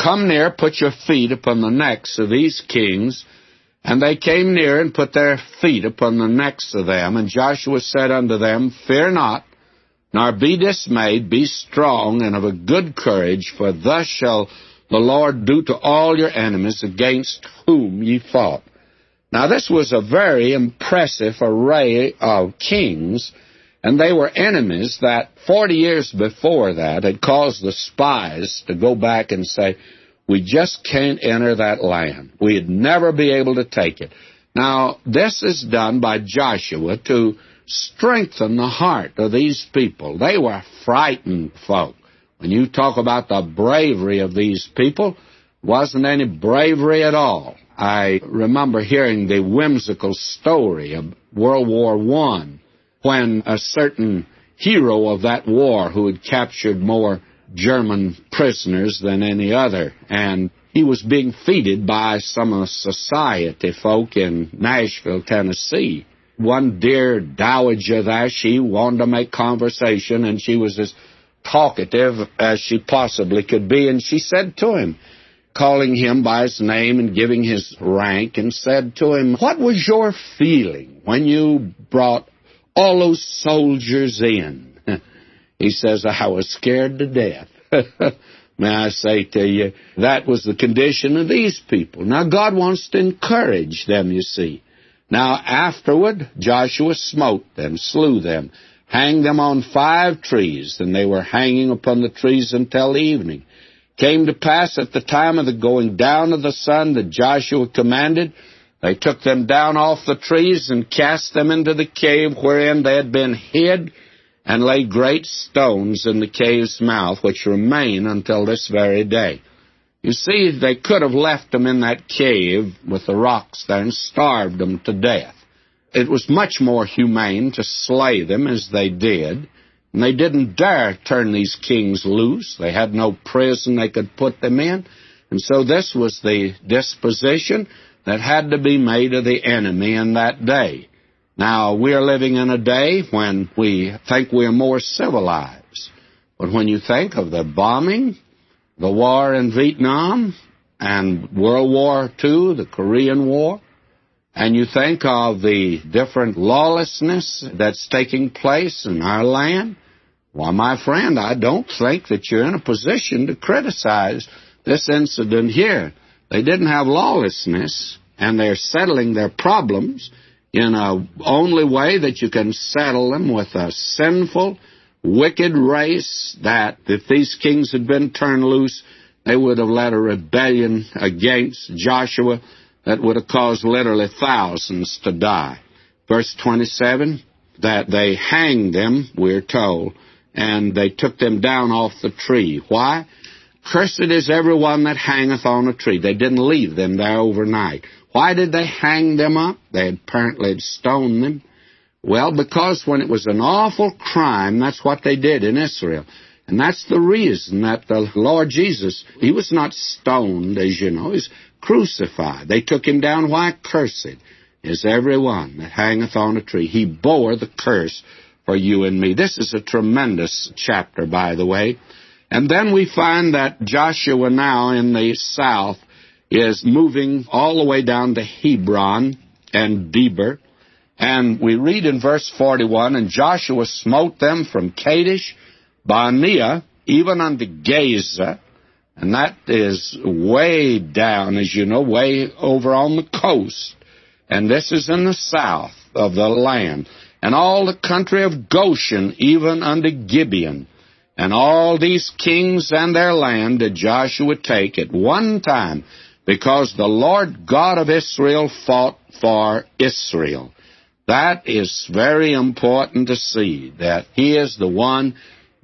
S1: Come near, put your feet upon the necks of these kings. And they came near and put their feet upon the necks of them. And Joshua said unto them, Fear not, nor be dismayed, be strong and of a good courage, for thus shall the Lord do to all your enemies against whom ye fought. Now this was a very impressive array of kings and they were enemies that 40 years before that had caused the spies to go back and say, we just can't enter that land. We'd never be able to take it. Now, this is done by Joshua to strengthen the heart of these people. They were frightened folk. When you talk about the bravery of these people, wasn't any bravery at all. I remember hearing the whimsical story of World War One when a certain hero of that war who had captured more German prisoners than any other, and he was being feted by some of the society folk in Nashville, Tennessee. One dear dowager there, she wanted to make conversation, and she was as talkative as she possibly could be, and she said to him, calling him by his name and giving his rank, and said to him, What was your feeling when you brought all those soldiers in. He says, I was scared to death. May I say to you, that was the condition of these people. Now, God wants to encourage them, you see. Now, afterward, Joshua smote them, slew them, hanged them on five trees, and they were hanging upon the trees until evening. Came to pass at the time of the going down of the sun that Joshua commanded, they took them down off the trees and cast them into the cave wherein they had been hid, and laid great stones in the cave's mouth, which remain until this very day. You see, they could have left them in that cave with the rocks there and starved them to death. It was much more humane to slay them as they did, and they didn't dare turn these kings loose. They had no prison they could put them in. And so this was the disposition that had to be made of the enemy in that day. Now, we are living in a day when we think we are more civilized. But when you think of the bombing, the war in Vietnam, and World War II, the Korean War, and you think of the different lawlessness that's taking place in our land, well, my friend, I don't think that you're in a position to criticize this incident here. They didn't have lawlessness, and they're settling their problems in a only way that you can settle them with a sinful, wicked race that if these kings had been turned loose, they would have led a rebellion against Joshua that would have caused literally thousands to die. Verse 27, that they hanged them, we're told, and they took them down off the tree. Why? Cursed is every one that hangeth on a tree. They didn't leave them there overnight. Why did they hang them up? They apparently had stoned them. Well, because when it was an awful crime, that's what they did in Israel. And that's the reason that the Lord Jesus, he was not stoned, as you know, he's crucified. They took him down. Why? Cursed is every one that hangeth on a tree. He bore the curse for you and me. This is a tremendous chapter, by the way. And then we find that Joshua now in the south is moving all the way down to Hebron and Debir. And we read in verse 41, And Joshua smote them from Kadesh, Barnea, even unto Gaza, And that is way down, as you know, way over on the coast. And this is in the south of the land. And all the country of Goshen, even unto Gibeon. And all these kings and their land did Joshua take at one time, because the Lord God of Israel fought for Israel. That is very important to see, that He is the one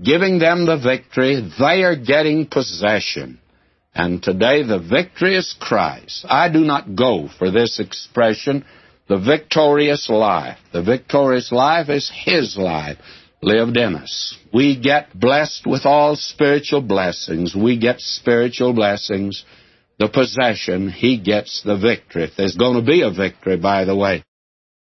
S1: giving them the victory. They are getting possession. And today the victory is Christ. I do not go for this expression, the victorious life. The victorious life is His life lived in us. We get blessed with all spiritual blessings. We get spiritual blessings. The possession, He gets the victory. There's going to be a victory, by the way.